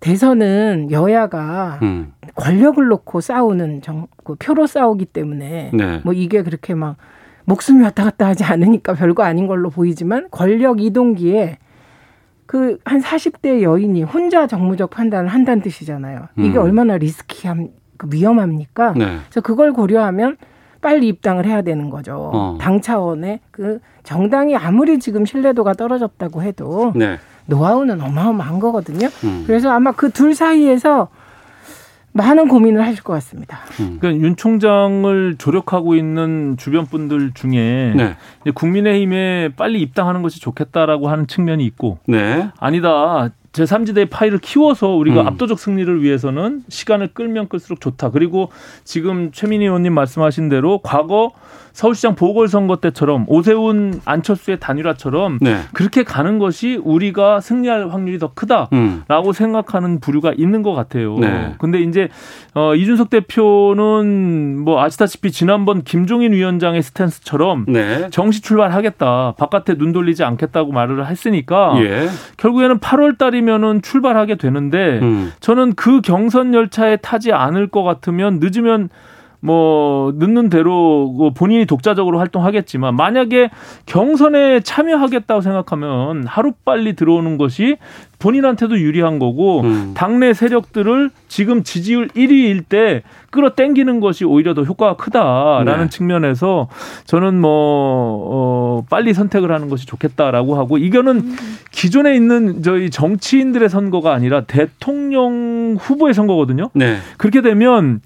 F: 대선은 여야가
C: 음.
F: 권력을 놓고 싸우는 정, 그 표로 싸우기 때문에
C: 네.
F: 뭐 이게 그렇게 막 목숨이 왔다 갔다 하지 않으니까 별거 아닌 걸로 보이지만 권력 이동기에 그 한 40대 여인이 혼자 정무적 판단을 한다는 뜻이잖아요. 이게
C: 음.
F: 얼마나 리스키함, 그 위험합니까?
C: 네.
F: 그래서 그걸 고려하면 빨리 입당을 해야 되는 거죠.
C: 어.
F: 당 차원의 그 정당이 아무리 지금 신뢰도가 떨어졌다고 해도
C: 네.
F: 노하우는 어마어마한 거거든요.
C: 음.
F: 그래서 아마 그 둘 사이에서 많은 고민을 하실 것 같습니다.
G: 그러니까 윤 총장을 조력하고 있는 주변 분들 중에
C: 네.
G: 국민의힘에 빨리 입당하는 것이 좋겠다라고 하는 측면이 있고
C: 네.
G: 아니다. 제3지대의 파일을 키워서 우리가
C: 음.
G: 압도적 승리를 위해서는 시간을 끌면 끌수록 좋다. 그리고 지금 최민희 의원님 말씀하신 대로 과거 서울시장 보궐선거 때처럼 오세훈 안철수의 단일화처럼
C: 네.
G: 그렇게 가는 것이 우리가 승리할 확률이 더 크다라고
C: 음.
G: 생각하는 부류가 있는 것 같아요.
C: 네.
G: 근데 이제 어, 이준석 대표는 뭐 아시다시피 지난번 김종인 위원장의 스탠스처럼
C: 네.
G: 정시 출발하겠다 바깥에 눈 돌리지 않겠다고 말을 했으니까
C: 예.
G: 결국에는 8월 달이면은 출발하게 되는데
C: 음.
G: 저는 그 경선 열차에 타지 않을 것 같으면 늦으면 뭐 늦는 대로 그 본인이 독자적으로 활동하겠지만 만약에 경선에 참여하겠다고 생각하면 하루 빨리 들어오는 것이 본인한테도 유리한 거고
C: 음.
G: 당내 세력들을 지금 지지율 1위일 때 끌어 당기는 것이 오히려 더 효과가 크다라는
C: 네.
G: 측면에서 저는 뭐 어, 빨리 선택을 하는 것이 좋겠다라고 하고 이거는 기존에 있는 저희 정치인들의 선거가 아니라 대통령 후보의 선거거든요.
C: 네.
G: 그렇게 되면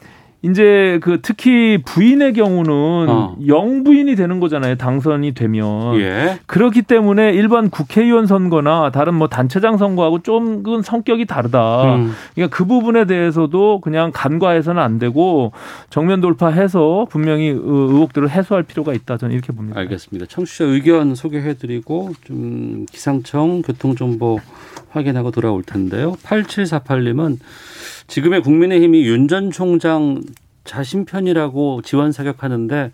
G: 이제 그 특히 부인의 경우는
C: 어.
G: 영부인이 되는 거잖아요. 당선이 되면.
C: 예.
G: 그렇기 때문에 일반 국회의원 선거나 다른 뭐 단체장 선거하고 좀은 성격이 다르다.
C: 음.
G: 그러니까 그 부분에 대해서도 그냥 간과해서는 안 되고 정면 돌파해서 분명히 의- 의혹들을 해소할 필요가 있다. 저는 이렇게 봅니다.
C: 알겠습니다. 청취자 의견 소개해 드리고 좀 기상청 교통정보 확인하고 돌아올 텐데요. 8748님은 지금의 국민의힘이 윤 전 총장 자신 편이라고 지원 사격하는데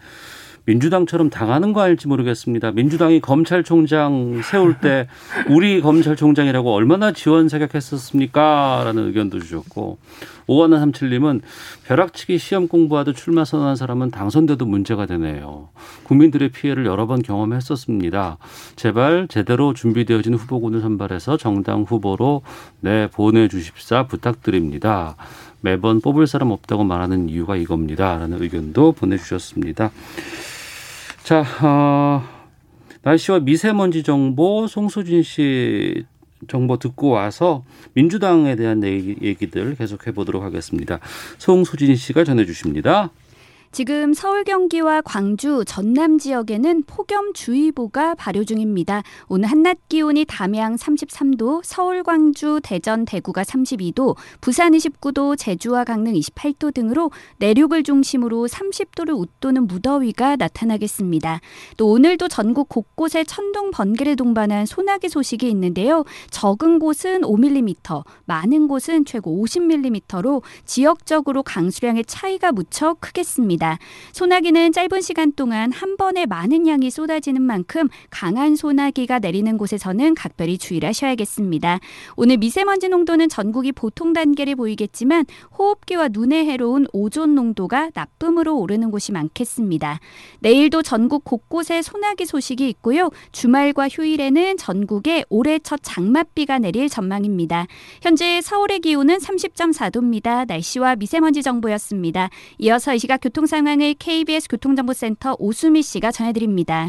C: 민주당처럼 당하는 거 아닐지 모르겠습니다. 민주당이 검찰총장 세울 때 우리 검찰총장이라고 얼마나 지원 사격했었습니까? 라는 의견도 주셨고 오하나 삼칠님은 벼락치기 시험 공부하듯 출마 선언한 사람은 당선돼도 문제가 되네요. 국민들의 피해를 여러 번 경험했었습니다. 제발 제대로 준비되어진 후보군을 선발해서 정당 후보로 내 보내주십사 부탁드립니다. 매번 뽑을 사람 없다고 말하는 이유가 이겁니다. 라는 의견도 보내주셨습니다. 자, 어, 날씨와 미세먼지 정보 송수진 씨 정보 듣고 와서 민주당에 대한 얘기, 얘기들 계속해 보도록 하겠습니다. 송수진 씨가 전해 주십니다.
M: 지금 서울 경기와 광주, 전남 지역에는 폭염주의보가 발효 중입니다. 오늘 한낮 기온이 담양 33도, 서울, 광주, 대전, 대구가 32도, 부산 29도, 제주와 강릉 28도 등으로 내륙을 중심으로 30도를 웃도는 무더위가 나타나겠습니다. 또 오늘도 전국 곳곳에 천둥 번개를 동반한 소나기 소식이 있는데요. 적은 곳은 5mm, 많은 곳은 최고 50mm로 지역적으로 강수량의 차이가 무척 크겠습니다. 소나기는 짧은 시간 동안 한 번에 많은 양이 쏟아지는 만큼 강한 소나기가 내리는 곳에서는 각별히 주의를 하셔야겠습니다. 오늘 미세먼지 농도는 전국이 보통 단계를 보이겠지만 호흡기와 눈에 해로운 오존 농도가 나쁨으로 오르는 곳이 많겠습니다. 내일도 전국 곳곳에 소나기 소식이 있고요. 주말과 휴일에는 전국에 올해 첫 장맛비가 내릴 전망입니다. 현재 서울의 기온은 30.4도입니다. 날씨와 미세먼지 정보였습니다. 이어서 이 시각 교통 상황을 KBS 교통정보센터 오수미 씨가 전해드립니다.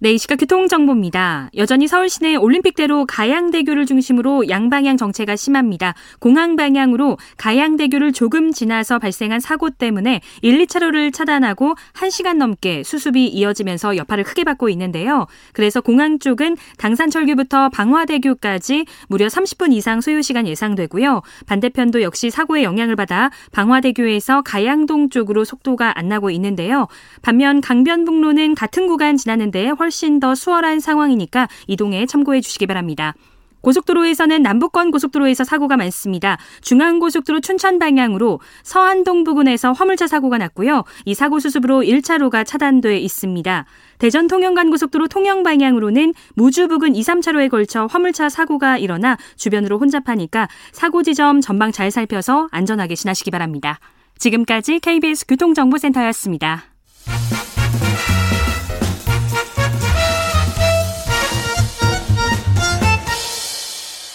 B: 네, 이 시각 교통정보입니다. 여전히 서울 시내 올림픽대로 가양대교를 중심으로 양방향 정체가 심합니다. 공항 방향으로 가양대교를 조금 지나서 발생한 사고 때문에 1, 2차로를 차단하고 1시간 넘게 수습이 이어지면서 여파를 크게 받고 있는데요. 그래서 공항 쪽은 당산철교부터 방화대교까지 무려 30분 이상 소요시간 예상되고요. 반대편도 역시 사고의 영향을 받아 방화대교에서 가양동 쪽으로 속도가 안 나고 있는데요. 반면 강변북로는 같은 구간 지나는데 훨씬 더 수월한 상황이니까 이동에 참고해 주시기 바랍니다. 고속도로에서는 남북권 고속도로에서 사고가 많습니다. 중앙고속도로 춘천 방향으로 서안동 부근에서 화물차 사고가 났고요. 이 사고 수습으로 1차로가 차단돼 있습니다. 대전 통영간 고속도로 통영 방향으로는 무주 부근 2, 3차로에 걸쳐 화물차 사고가 일어나 주변으로 혼잡하니까 사고 지점 전방 잘 살펴서 안전하게 지나시기 바랍니다. 지금까지 KBS 교통정보센터였습니다.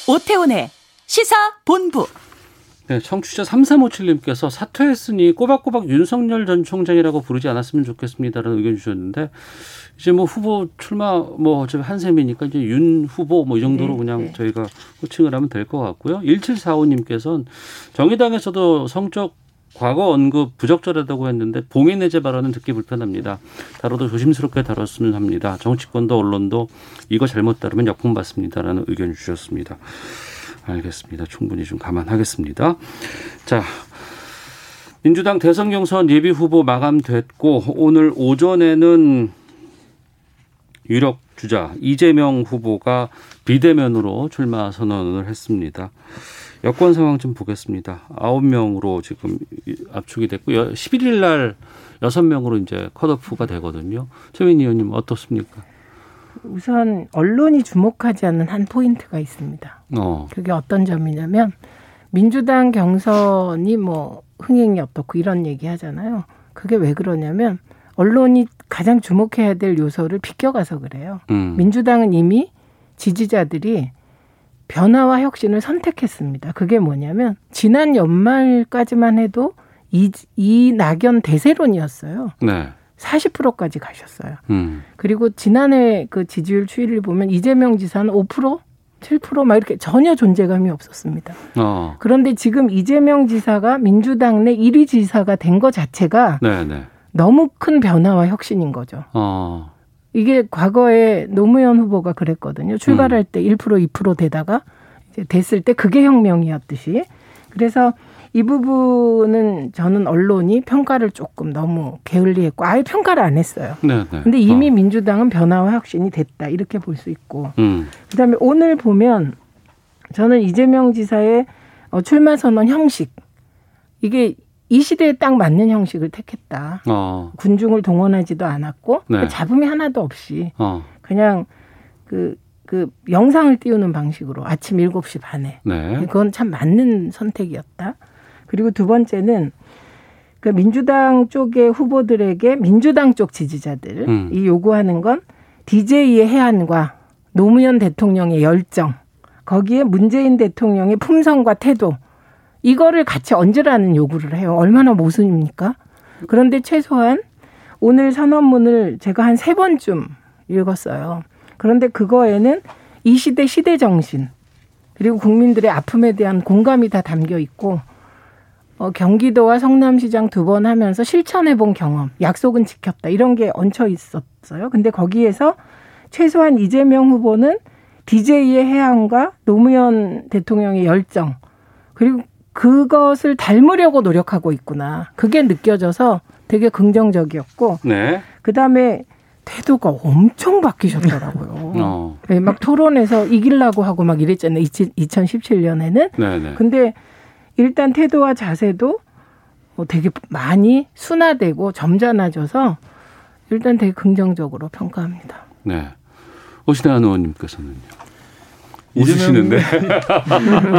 N: 오태훈의 시사 본부.
C: 네, 청취자 3357님께서 사퇴했으니 꼬박꼬박 윤석열 전 총장이라고 부르지 않았으면 좋겠습니다라는 의견 주셨는데 이제 뭐 후보 출마 뭐 어차피 한 셈이니까 이제 윤 후보 뭐 이 정도로
O: 네,
C: 그냥
O: 네.
C: 저희가 호칭을 하면 될 것 같고요. 1745님께서는 정의당에서도 성적 과거 언급 부적절하다고 했는데 봉인 해제 발언은 듣기 불편합니다. 다뤄도 조심스럽게 다뤘으면 합니다. 정치권도 언론도 이거 잘못 다루면 역풍 받습니다라는 의견 주셨습니다. 알겠습니다. 충분히 좀 감안하겠습니다. 자, 민주당 대선 경선 예비 후보 마감됐고 오늘 오전에는 유력 주자 이재명 후보가 비대면으로 출마 선언을 했습니다. 여권 상황 좀 보겠습니다. 아홉 명으로 지금 압축이 됐고요. 11일 날 여섯 명으로 이제 컷오프가 되거든요. 최민 의원님 어떻습니까?
F: 우선 언론이 주목하지 않는 한 포인트가 있습니다.
C: 어.
F: 그게 어떤 점이냐면 민주당 경선이 뭐 흥행이 어떻고 이런 얘기 하잖아요. 그게 왜 그러냐면 언론이 가장 주목해야 될 요소를 비껴가서 그래요.
C: 음.
F: 민주당은 이미 지지자들이 변화와 혁신을 선택했습니다. 그게 뭐냐면 지난 연말까지만 해도 이, 이 낙연 대세론이었어요.
C: 네.
F: 40%까지 가셨어요.
C: 음.
F: 그리고 지난해 그 지지율 추이를 보면 이재명 지사는 5%, 7%막 이렇게 전혀 존재감이 없었습니다.
C: 어.
F: 그런데 지금 이재명 지사가 민주당 내 1위 지사가 된 것 자체가
C: 네, 네.
F: 너무 큰 변화와 혁신인 거죠.
C: 어.
F: 이게 과거에 노무현 후보가 그랬거든요. 출발할
C: 음.
F: 때1% 2% 되다가 이제 됐을 때 그게 혁명이었듯이. 그래서 이 부분은 저는 언론이 평가를 조금 너무 게을리했고 아예 평가를 안 했어요.
C: 네, 네.
F: 근데 이미 민주당은 변화와 혁신이 됐다 이렇게 볼 수 있고
C: 음.
F: 그다음에 오늘 보면 저는 이재명 지사의 어, 출마 선언 형식 이게 이 시대에 딱 맞는 형식을 택했다.
C: 어.
F: 군중을 동원하지도 않았고
C: 네.
F: 그 잡음이 하나도 없이
C: 어.
F: 그냥 그, 그 영상을 띄우는 방식으로 아침 7시 반에
C: 네.
F: 그건 참 맞는 선택이었다. 그리고 두 번째는 그 민주당 쪽의 후보들에게 민주당 쪽 지지자들
C: 음.
F: 이 요구하는 건 DJ의 해안과 노무현 대통령의 열정 거기에 문재인 대통령의 품성과 태도 이거를 같이 얹으라는 요구를 해요. 얼마나 모순입니까? 그런데 최소한 오늘 선언문을 제가 한 세 번쯤 읽었어요. 그런데 그거에는 이 시대 시대 정신 그리고 국민들의 아픔에 대한 공감이 다 담겨 있고 어, 경기도와 성남시장 두 번 하면서 실천해 본 경험, 약속은 지켰다 이런 게 얹혀 있었어요. 근데 거기에서 최소한 이재명 후보는 DJ의 해안과 노무현 대통령의 열정 그리고 그것을 닮으려고 노력하고 있구나. 그게 느껴져서 되게 긍정적이었고
C: 네.
F: 그다음에 태도가 엄청 바뀌셨더라고요.
C: 어.
F: 네, 막 토론에서 이기려고 하고 막 이랬잖아요. 2017년에는.
C: 네, 네.
F: 근데 일단 태도와 자세도 어, 되게 많이 순화되고 점잖아져서 일단 되게 긍정적으로 평가합니다.
C: 네. 오신환 의원님께서는요. 웃으시는데.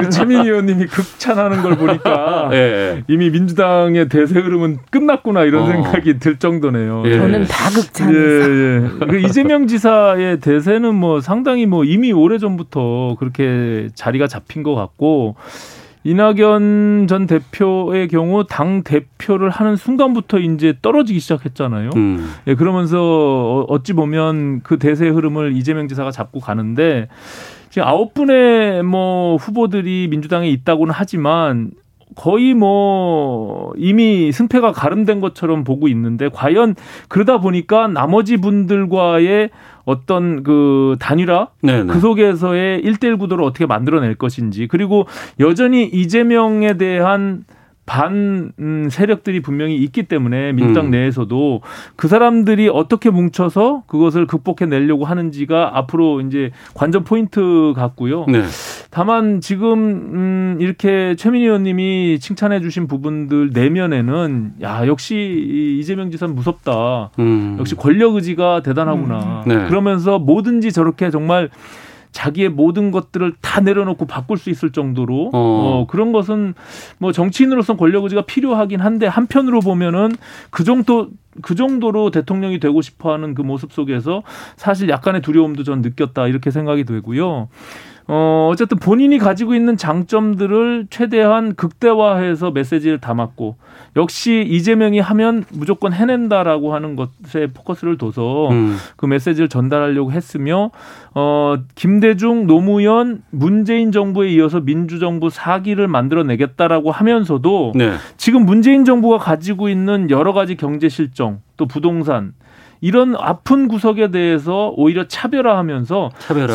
G: 그 최민희 의원님이 극찬하는 걸 보니까
C: 예, 예.
G: 이미 민주당의 대세 흐름은 끝났구나 이런
C: 어.
G: 생각이 들 정도네요.
C: 예.
F: 저는 다 극찬해서.
G: 예, 예. 그 이재명 지사의 대세는 뭐 상당히 뭐 이미 오래 전부터 그렇게 자리가 잡힌 것 같고 이낙연 전 대표의 경우 당 대표를 하는 순간부터 이제 떨어지기 시작했잖아요.
C: 음.
G: 예, 그러면서 어- 어찌 보면 그 대세 흐름을 이재명 지사가 잡고 가는데 지금 아홉 분의 뭐 후보들이 민주당에 있다고는 하지만 거의 뭐 이미 승패가 가름된 것처럼 보고 있는데 과연 그러다 보니까 나머지 분들과의 어떤 그 단일화
C: 네네.
G: 그 속에서의 1대1 구도를 어떻게 만들어낼 것인지 그리고 여전히 이재명에 대한 반 음, 세력들이 분명히 있기 때문에 민주당
C: 음.
G: 내에서도 그 사람들이 어떻게 뭉쳐서 그것을 극복해 내려고 하는지가 앞으로 이제 관전 포인트 같고요.
C: 네.
G: 다만 지금 음 이렇게 최민희 의원님이 칭찬해 주신 부분들 내면에는 야 역시 이 이재명 지사는 무섭다.
C: 음.
G: 역시 권력 의지가 대단하구나.
C: 음. 네.
G: 그러면서 뭐든지 저렇게 정말 자기의 모든 것들을 다 내려놓고 바꿀 수 있을 정도로
C: 어.
G: 어, 그런 것은 뭐 정치인으로서 권력 의지가 필요하긴 한데 한편으로 보면은 그 정도 그 정도로 대통령이 되고 싶어하는 그 모습 속에서 사실 약간의 두려움도 전 느꼈다 이렇게 생각이 되고요. 어, 어쨌든 본인이 가지고 있는 장점들을 최대한 극대화해서 메시지를 담았고 역시 이재명이 하면 무조건 해낸다라고 하는 것에 포커스를 둬서
C: 음.
G: 그 메시지를 전달하려고 했으며 어 김대중 노무현 문재인 정부에 이어서 민주정부 사기를 만들어내겠다라고 하면서도
C: 네.
G: 지금 문재인 정부가 가지고 있는 여러 가지 경제 실정 또 부동산 이런 아픈 구석에 대해서 오히려 차별화하면서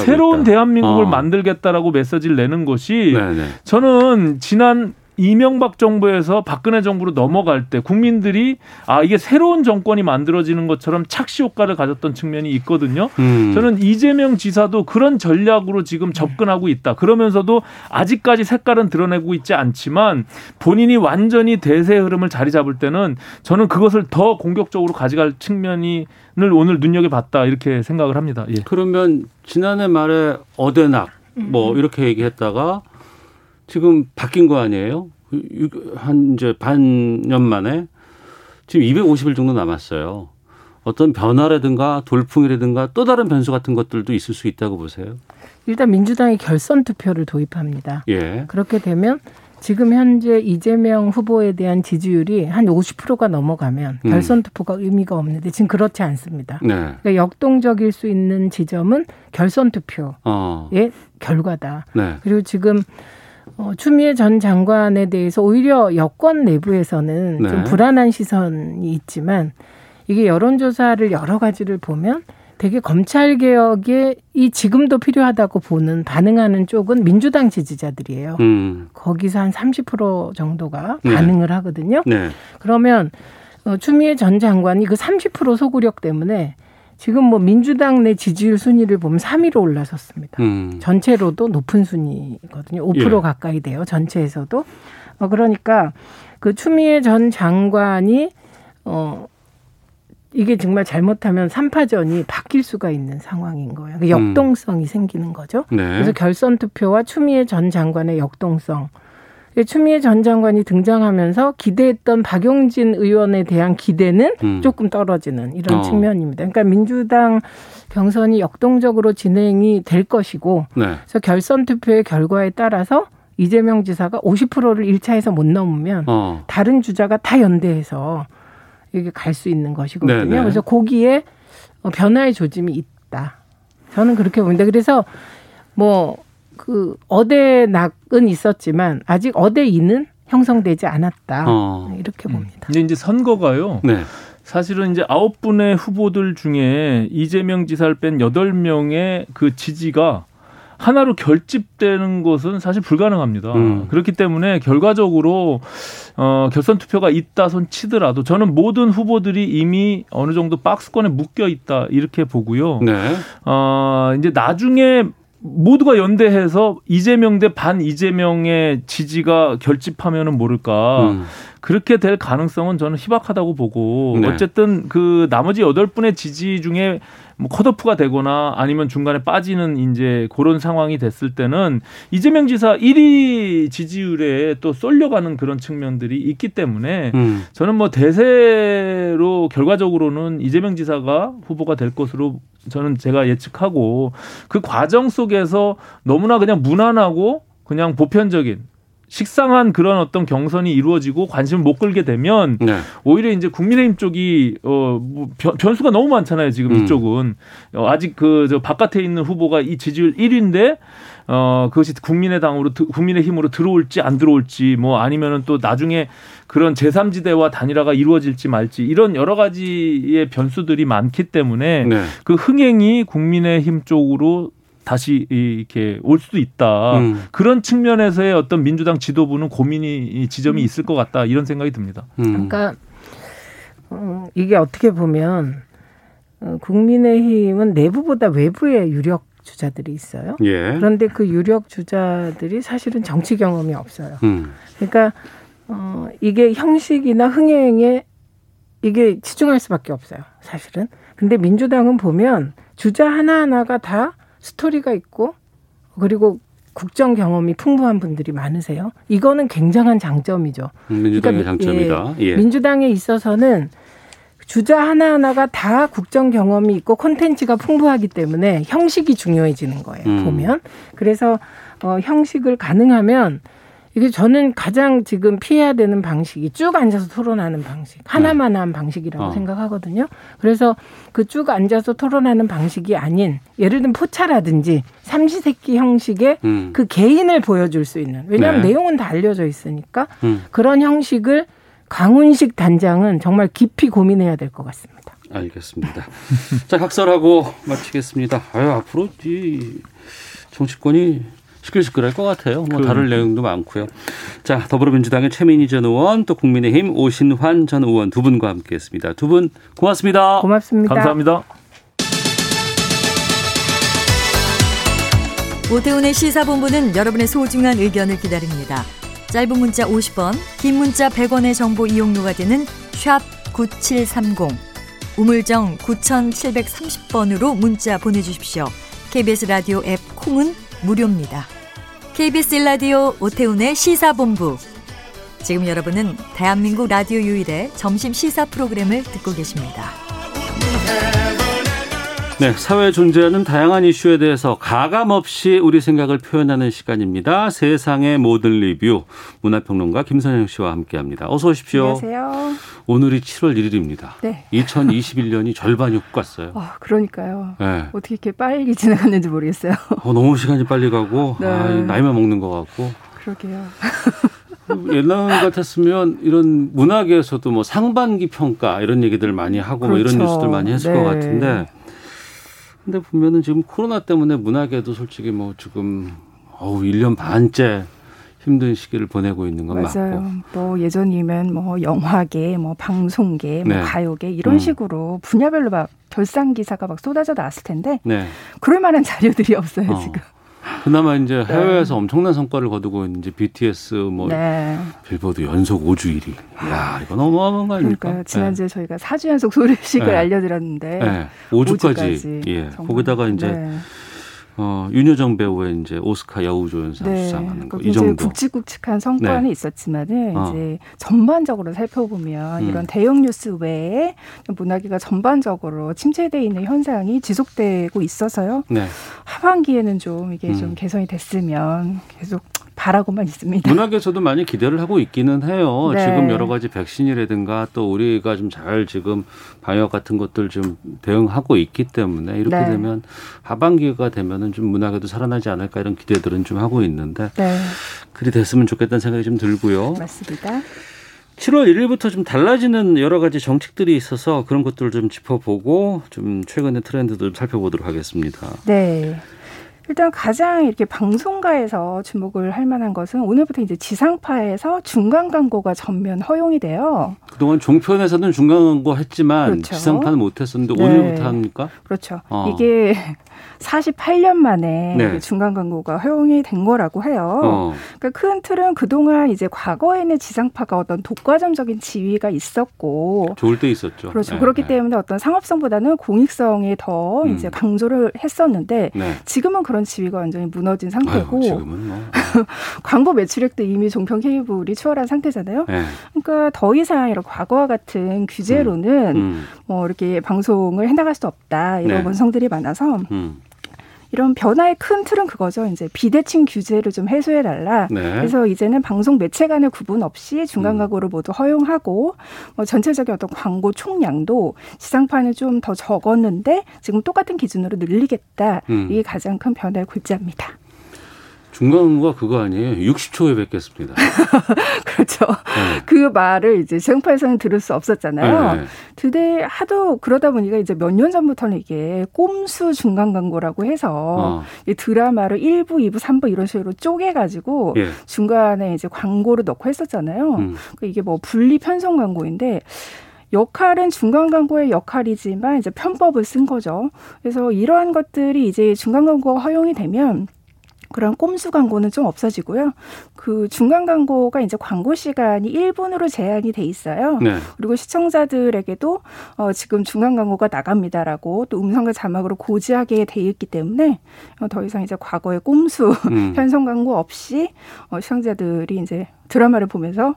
G: 새로운
C: 있다.
G: 대한민국을
C: 어.
G: 만들겠다라고 메시지를 내는 것이
C: 네네.
G: 저는 지난 이명박 정부에서 박근혜 정부로 넘어갈 때 국민들이 아 이게 새로운 정권이 만들어지는 것처럼 착시 효과를 가졌던 측면이 있거든요.
C: 음.
G: 저는 이재명 지사도 그런 전략으로 지금 접근하고 있다. 그러면서도 아직까지 색깔은 드러내고 있지 않지만 본인이 완전히 대세 흐름을 자리 잡을 때는 저는 그것을 더 공격적으로 가져갈 측면이 을 오늘 눈여겨봤다 이렇게 생각을 합니다. 예.
C: 그러면 지난해 말에 어대낙 뭐 이렇게 얘기했다가 지금 바뀐 거 아니에요? 한 이제 반년 만에 지금 250일 정도 남았어요. 어떤 변화라든가 돌풍이라든가 또 다른 변수 같은 것들도 있을 수 있다고 보세요.
F: 일단 민주당이 결선 투표를 도입합니다.
C: 예.
F: 그렇게 되면 지금 현재 이재명 후보에 대한 지지율이 한 50%가 넘어가면
C: 음.
F: 결선 투표가 의미가 없는데 지금 그렇지 않습니다.
C: 네.
F: 그러니까 역동적일 수 있는 지점은 결선 투표의
C: 어.
F: 결과다.
C: 네.
F: 그리고 지금 어, 추미애 전 장관에 대해서 오히려 여권 내부에서는
C: 네.
F: 좀 불안한 시선이 있지만 이게 여론조사를 여러 가지를 보면 되게 검찰 개혁에 이 지금도 필요하다고 보는 반응하는 쪽은 민주당 지지자들이에요.
C: 음.
F: 거기서 한 30% 정도가
C: 네.
F: 반응을 하거든요.
C: 네.
F: 그러면 어, 추미애 전 장관이 그 30% 소구력 때문에 지금 뭐 민주당 내 지지율 순위를 보면 3위로 올라섰습니다.
C: 음.
F: 전체로도 높은 순위거든요. 5%
C: 예.
F: 가까이 돼요. 전체에서도. 어, 그러니까 그 추미애 전 장관이 어 이게 정말 잘못하면 3파전이 바뀔 수가 있는 상황인 거예요. 그 역동성이 생기는 거죠.
C: 네.
F: 그래서 결선 투표와 추미애 전 장관의 역동성. 추미애 전 장관이 등장하면서 기대했던 박용진 의원에 대한 기대는
C: 음.
F: 조금 떨어지는 이런
C: 어.
F: 측면입니다. 그러니까 민주당 경선이 역동적으로 진행이 될 것이고
C: 네.
F: 그래서 결선 투표의 결과에 따라서 이재명 지사가 50%를 1차에서 못 넘으면
C: 어.
F: 다른 주자가 다 연대해서 이게 갈 수 있는 것이거든요.
C: 네네.
F: 그래서 거기에 어, 변화의 조짐이 있다. 저는 그렇게 봅니다. 그래서 뭐 그 어대 낙은 있었지만 아직 어대 이는 형성되지 않았다.
C: 어.
F: 이렇게 봅니다.
G: 근데 이제 선거가요.
C: 네.
G: 사실은 이제 아홉 분의 후보들 중에 이재명 지사를 뺀 여덟 명의 그 지지가 하나로 결집되는 것은 사실 불가능합니다.
C: 음.
G: 그렇기 때문에 결과적으로 어, 결선 투표가 있다 손 치더라도 저는 모든 후보들이 이미 어느 정도 박스권에 묶여 있다 이렇게 보고요.
C: 네.
G: 어, 이제 나중에 모두가 연대해서 이재명 대 반 이재명의 지지가 결집하면은 모를까.
C: 음.
G: 그렇게 될 가능성은 저는 희박하다고 보고
C: 네.
G: 어쨌든 그 나머지 여덟 분의 지지 중에 뭐 컷오프가 되거나 아니면 중간에 빠지는 이제 그런 상황이 됐을 때는 이재명 지사 1위 지지율에 또 쏠려가는 그런 측면들이 있기 때문에
C: 음.
G: 저는 뭐 대세로 결과적으로는 이재명 지사가 후보가 될 것으로 저는 제가 예측하고 그 과정 속에서 너무나 그냥 무난하고 그냥 보편적인 식상한 그런 어떤 경선이 이루어지고 관심을 못 끌게 되면
C: 네.
G: 오히려 이제 국민의힘 쪽이 어뭐 변수가 너무 많잖아요 지금
C: 음.
G: 이쪽은 어, 아직 그 저 바깥에 있는 후보가 이 지지율 1위인데 어 그것이 국민의당으로 드- 국민의힘으로 들어올지 안 들어올지 뭐 아니면은 또 나중에 그런 제3지대와 단일화가 이루어질지 말지 이런 여러 가지의 변수들이 많기 때문에
C: 네.
G: 그 흥행이 국민의힘 쪽으로 다시 이- 이렇게 올 수도 있다.
C: 음.
G: 그런 측면에서의 어떤 민주당 지도부는 고민이 이 지점이 있을 것 같다 이런 생각이 듭니다.
C: 음.
F: 그러니까 어, 이게 어떻게 보면 어, 국민의힘은 내부보다 외부에 유력 주자들이 있어요.
C: 예.
F: 그런데 그 유력 주자들이 사실은 정치 경험이 없어요.
C: 음.
F: 그러니까 어, 이게 형식이나 흥행에 이게 치중할 수밖에 없어요. 사실은. 근데 민주당은 보면 주자 하나하나가 다 스토리가 있고 그리고 국정 경험이 풍부한 분들이 많으세요. 이거는 굉장한 장점이죠.
C: 음, 민주당의
F: 그러니까
C: 장점이다. 예.
F: 민주당에 있어서는 주자 하나하나가 다 국정 경험이 있고 콘텐츠가 풍부하기 때문에 형식이 중요해지는 거예요.
C: 음.
F: 보면. 그래서 어, 형식을 가능하면 이게 저는 가장 지금 피해야 되는 방식이 쭉 앉아서 토론하는 방식. 하나만 한 방식이라고
C: 어.
F: 생각하거든요. 그래서 그 쭉 앉아서 토론하는 방식이 아닌 예를 들면 포차라든지 삼시세끼 형식의
C: 음.
F: 그 개인을 보여줄 수 있는. 왜냐하면
C: 네.
F: 내용은 다 알려져 있으니까
C: 음.
F: 그런 형식을 강훈식 단장은 정말 깊이 고민해야 될 것 같습니다.
C: 알겠습니다. 자, 각설하고 마치겠습니다. 아유, 앞으로 이 정치권이 시끌시끌할 것 같아요. 뭐
G: 그-
C: 다룰 내용도 많고요. 자, 더불어민주당의 최민희 전 의원 또 국민의힘 오신환 전 의원 두 분과 함께했습니다. 두 분 고맙습니다.
F: 고맙습니다.
G: 감사합니다.
O: 오태훈의 시사본부는 여러분의 소중한 의견을 기다립니다. 짧은 문자 50원, 긴 문자 100원의 정보 이용료가 되는 샵 9730, 우물정 9730번으로 문자 보내주십시오. KBS 라디오 앱 콩은 무료입니다. KBS 라디오 오태훈의 시사본부. 지금 여러분은 대한민국 라디오 유일의 점심 시사 프로그램을 듣고 계십니다.
C: 네, 사회에 존재하는 다양한 이슈에 대해서 가감 없이 우리 생각을 표현하는 시간입니다. 세상의 모든 리뷰 문화평론가 김선영 씨와 함께합니다. 어서 오십시오.
P: 안녕하세요.
C: 오늘이 7월 1일입니다.
P: 네.
C: 2021년이 절반이 훅 갔어요.
P: 아, 그러니까요.
C: 네.
P: 어떻게 이렇게 빨리 지나갔는지 모르겠어요.
C: 어, 너무 시간이 빨리 가고
P: 네.
C: 아, 나이만 먹는 것 같고
P: 그러게요.
C: 옛날 같았으면 이런 문학에서도 뭐 상반기 평가 이런 얘기들 많이 하고 뭐 이런
P: 그렇죠.
C: 뉴스들 많이 했을 것
P: 네.
C: 같은데 근데 보면은 지금 코로나 때문에 문학에도 솔직히 뭐 지금 어우 1년 반째 힘든 시기를 보내고 있는 건
P: 맞아요.
C: 맞고
P: 뭐 예전이면 뭐 영화계, 뭐 방송계, 뭐
C: 네.
P: 가요계 이런
C: 음.
P: 식으로 분야별로 막 결산 기사가 막 쏟아져 나왔을 텐데
C: 네.
P: 그럴 만한 자료들이 없어요
C: 어.
P: 지금.
C: 그나마 이제 해외에서 엄청난 성과를 거두고 이제 BTS 뭐
P: 네.
C: 빌보드 연속 5주 1위. 야, 이건 어마어마한 거 아닙니까?
P: 그러니까요. 지난주에 저희가 4주 연속 소식을
C: 네.
P: 알려드렸는데
C: 네. 5주까지.
P: 오주까지.
C: 예.
P: 정말.
C: 거기다가 이제
P: 네.
C: 어, 윤여정 배우의 이제 오스카 여우조연상
P: 네.
C: 수상하는 거. 그이
P: 굉장히
C: 정도.
P: 굵직굵직한 성과는
C: 네.
P: 있었지만은
C: 어.
P: 이제 전반적으로 살펴보면
C: 음.
P: 이런 대형 뉴스 외에 문화계가 전반적으로 침체돼 있는 현상이 지속되고 있어서요.
C: 네.
P: 하반기에는 좀 이게
C: 음.
P: 좀 개선이 됐으면 계속 바라고만 있습니다.
C: 문학에서도 많이 기대를 하고 있기는 해요.
P: 네.
C: 지금 여러 가지 백신이라든가 또 우리가 좀 잘 지금 방역 같은 것들 좀 대응하고 있기 때문에 이렇게
P: 네.
C: 되면 하반기가 되면은 좀 문학에도 살아나지 않을까 이런 기대들은 좀 하고 있는데
P: 네,
C: 그리 됐으면 좋겠다는 생각이 좀 들고요.
P: 맞습니다.
C: 7월 1일부터 좀 달라지는 여러 가지 정책들이 있어서 그런 것들을 좀 짚어보고 좀 최근의 트렌드도 좀 살펴보도록 하겠습니다.
P: 네. 일단 가장 이렇게 방송가에서 주목을 할 만한 것은 오늘부터 이제 지상파에서 중간 광고가 전면 허용이 돼요.
C: 그동안 종편에서는 중간 광고 했지만
P: 그렇죠.
C: 지상파는 못 했었는데
P: 네.
C: 오늘부터 합니까?
P: 그렇죠.
C: 어.
P: 이게 48년 만에
C: 네.
P: 중간 광고가 허용이 된 거라고 해요.
C: 어.
P: 그러니까 큰 틀은 그동안 이제 과거에는 지상파가 어떤 독과점적인 지위가 있었고
C: 좋을 때 있었죠.
P: 그렇죠.
C: 네,
P: 그렇기
C: 네.
P: 때문에 어떤 상업성보다는 공익성에 더
C: 음.
P: 이제 강조를 했었는데
C: 네.
P: 지금은 그런 지위가 완전히 무너진 상태고
C: 지금은 뭐.
P: 광고 매출액도 이미 종편 케이블이 추월한 상태잖아요.
C: 네.
P: 그러니까 더 이상 이런 과거와 같은 규제로는
C: 음.
P: 뭐 이렇게 방송을 해나갈 수 없다 이런
C: 네.
P: 원성들이 많아서
C: 음.
P: 이런 변화의 큰 틀은 그거죠. 이제 비대칭 규제를 좀 해소해 달라.
C: 네.
P: 그래서 이제는 방송 매체 간의 구분 없이 중간
C: 음.
P: 광고를 모두 허용하고 뭐 전체적인 어떤 광고 총량도 지상파는 좀 더 적었는데 지금 똑같은 기준으로 늘리겠다.
C: 음.
P: 이게 가장 큰 변화의 골자입니다.
C: 중간 광고가 그거 아니에요? 60초에 뵙겠습니다.
P: 그렇죠.
C: 네.
P: 그 말을 이제 지상파에서는 들을 수 없었잖아요.
C: 네, 네.
P: 근데 하도 그러다 보니까 이제 몇 년 전부터는 이게 꼼수 중간 광고라고 해서
C: 어.
P: 이 드라마를 1부, 2부, 3부 이런 식으로 쪼개가지고
C: 예.
P: 중간에 이제 광고를 넣고 했었잖아요.
C: 음.
P: 그 이게 뭐 분리 편성 광고인데 역할은 중간 광고의 역할이지만 이제 편법을 쓴 거죠. 그래서 이러한 것들이 이제 중간 광고가 허용이 되면 그런 꼼수 광고는 좀 없어지고요. 그 중간 광고가 이제 광고 시간이 1분으로 제한이 돼 있어요.
C: 네.
P: 그리고 시청자들에게도 어, 지금 중간 광고가 나갑니다라고 또 음성과 자막으로 고지하게 돼 있기 때문에 어, 더 이상 이제 과거의 꼼수
C: 음.
P: 편성 광고 없이 어, 시청자들이 이제 드라마를 보면서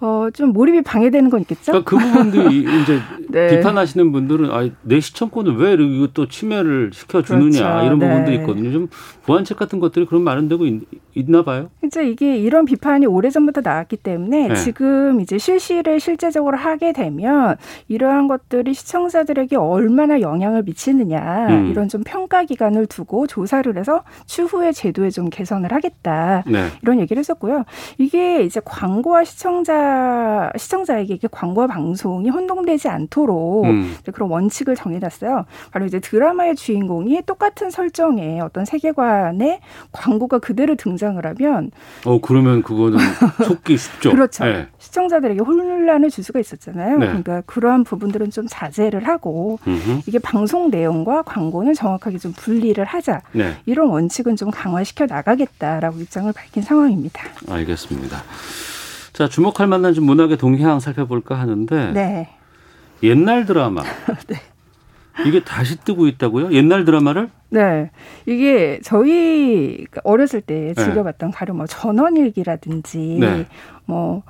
P: 어, 좀 몰입이 방해되는 건 있겠죠?
C: 그러니까 그 부분도 이- 이제
P: 네.
C: 비판하시는 분들은 아, 내 시청권을 왜 이거 또 침해를 시켜주느냐
P: 그렇죠.
C: 이런 부분도
P: 네.
C: 있거든요. 좀 보완책 같은 것들이 그런 마련되고 있, 있나 봐요.
P: 이제 이게 이런 비판이 오래전부터 나왔기 때문에
C: 네.
P: 지금 이제 실시를 실제적으로 하게 되면 이러한 것들이 시청자들에게 얼마나 영향을 미치느냐
Q: 음.
P: 이런 좀 평가 기간을 두고 조사를 해서 추후에 제도에 좀 개선을 하겠다.
Q: 네.
P: 이런 얘기를 했었고요. 이게 이제 광고와 시청자 시청자에게 이게 광고와 방송이 혼동되지 않도록
Q: 음.
P: 그런 원칙을 정해놨어요. 바로 이제 드라마의 주인공이 똑같은 설정의 어떤 세계관 에 광고가 그대로 등장을 하면
C: 어 그러면 그거는 속기 쉽죠.
P: 그렇죠.
C: 네.
P: 시청자들에게 혼란을 줄 수가 있었잖아요.
C: 네.
P: 그러니까 그러한 부분들은 좀 자제를 하고
C: 음흠.
P: 이게 방송 내용과 광고는 정확하게 좀 분리를 하자.
C: 네.
P: 이런 원칙은 좀 강화시켜 나가겠다라고 입장을 밝힌 상황입니다.
C: 알겠습니다. 자 주목할 만한 좀 문학의 동향 살펴볼까 하는데
P: 네.
C: 옛날 드라마 이게 다시 뜨고 있다고요? 옛날 드라마를?
P: 네. 이게 저희 어렸을 때
C: 네.
P: 즐겨봤던 가령 뭐 전원일기라든지
C: 네.
P: 뭐,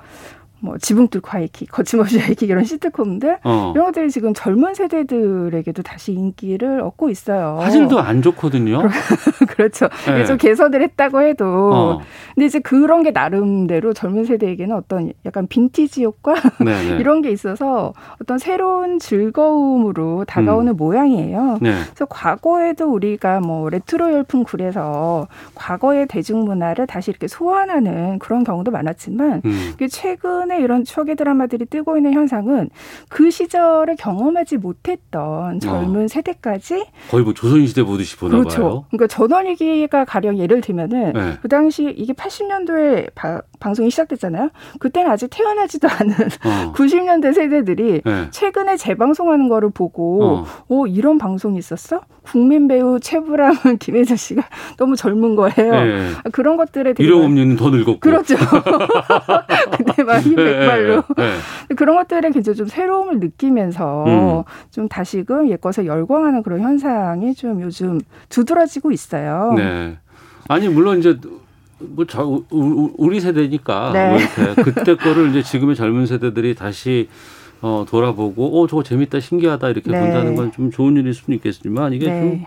P: 뭐 지붕 뚫고 하이킥, 거침없이 하이킥 이런 시트콤들
C: 어.
P: 이런 것들이 지금 젊은 세대들에게도 다시 인기를 얻고 있어요.
C: 화질도 안 좋거든요.
P: 그렇죠.
C: 네.
P: 좀 개선을 했다고 해도
C: 어.
P: 근데 이제 그런 게 나름대로 젊은 세대에게는 어떤 약간 빈티지 효과
C: 네, 네.
P: 이런 게 있어서 어떤 새로운 즐거움으로 다가오는 모양이에요.
C: 네.
P: 그래서 과거에도 우리가 뭐 레트로 열풍 굴에서 과거의 대중문화를 다시 이렇게 소환하는 그런 경우도 많았지만
C: 음.
P: 이게 최근에 이런 추억의 드라마들이 뜨고 있는 현상은 그 시절에 경험하지 못했던 젊은 세대까지
C: 거의 뭐 조선시대 보듯이 보나
P: 그렇죠.
C: 봐요.
P: 그러니까 전원일기가 가령 예를 들면은
C: 네.
P: 그 당시 이게 80년도에 방송이 시작됐잖아요. 그때는 아직 태어나지도 않은
C: 어.
P: 90년대 세대들이
C: 네.
P: 최근에 재방송하는 거를 보고
C: 어.
P: 어. 이런 방송이 있었어? 국민 배우 최불암 김혜자 씨가 너무 젊은 거예요.
C: 네.
P: 아, 그런 것들에 되게
C: 일용업리는 더 늙었고.
P: 그렇죠. 근데 막 백발로
C: 네, 네.
P: 그런 것들에 굉장히 좀 새로움을 느끼면서
C: 음.
P: 좀 다시금 옛 것을 열광하는 그런 현상이 좀 요즘 두드러지고 있어요.
C: 네. 아니 물론 이제 뭐 저, 우- 우리 세대니까
P: 네.
C: 뭐 이렇게 그때 거를 이제 지금의 젊은 세대들이 다시 어, 돌아보고 어 저거 재밌다 신기하다 이렇게
P: 네.
C: 본다는 건 좀 좋은 일일 수는 있겠지만 이게
P: 네.
C: 좀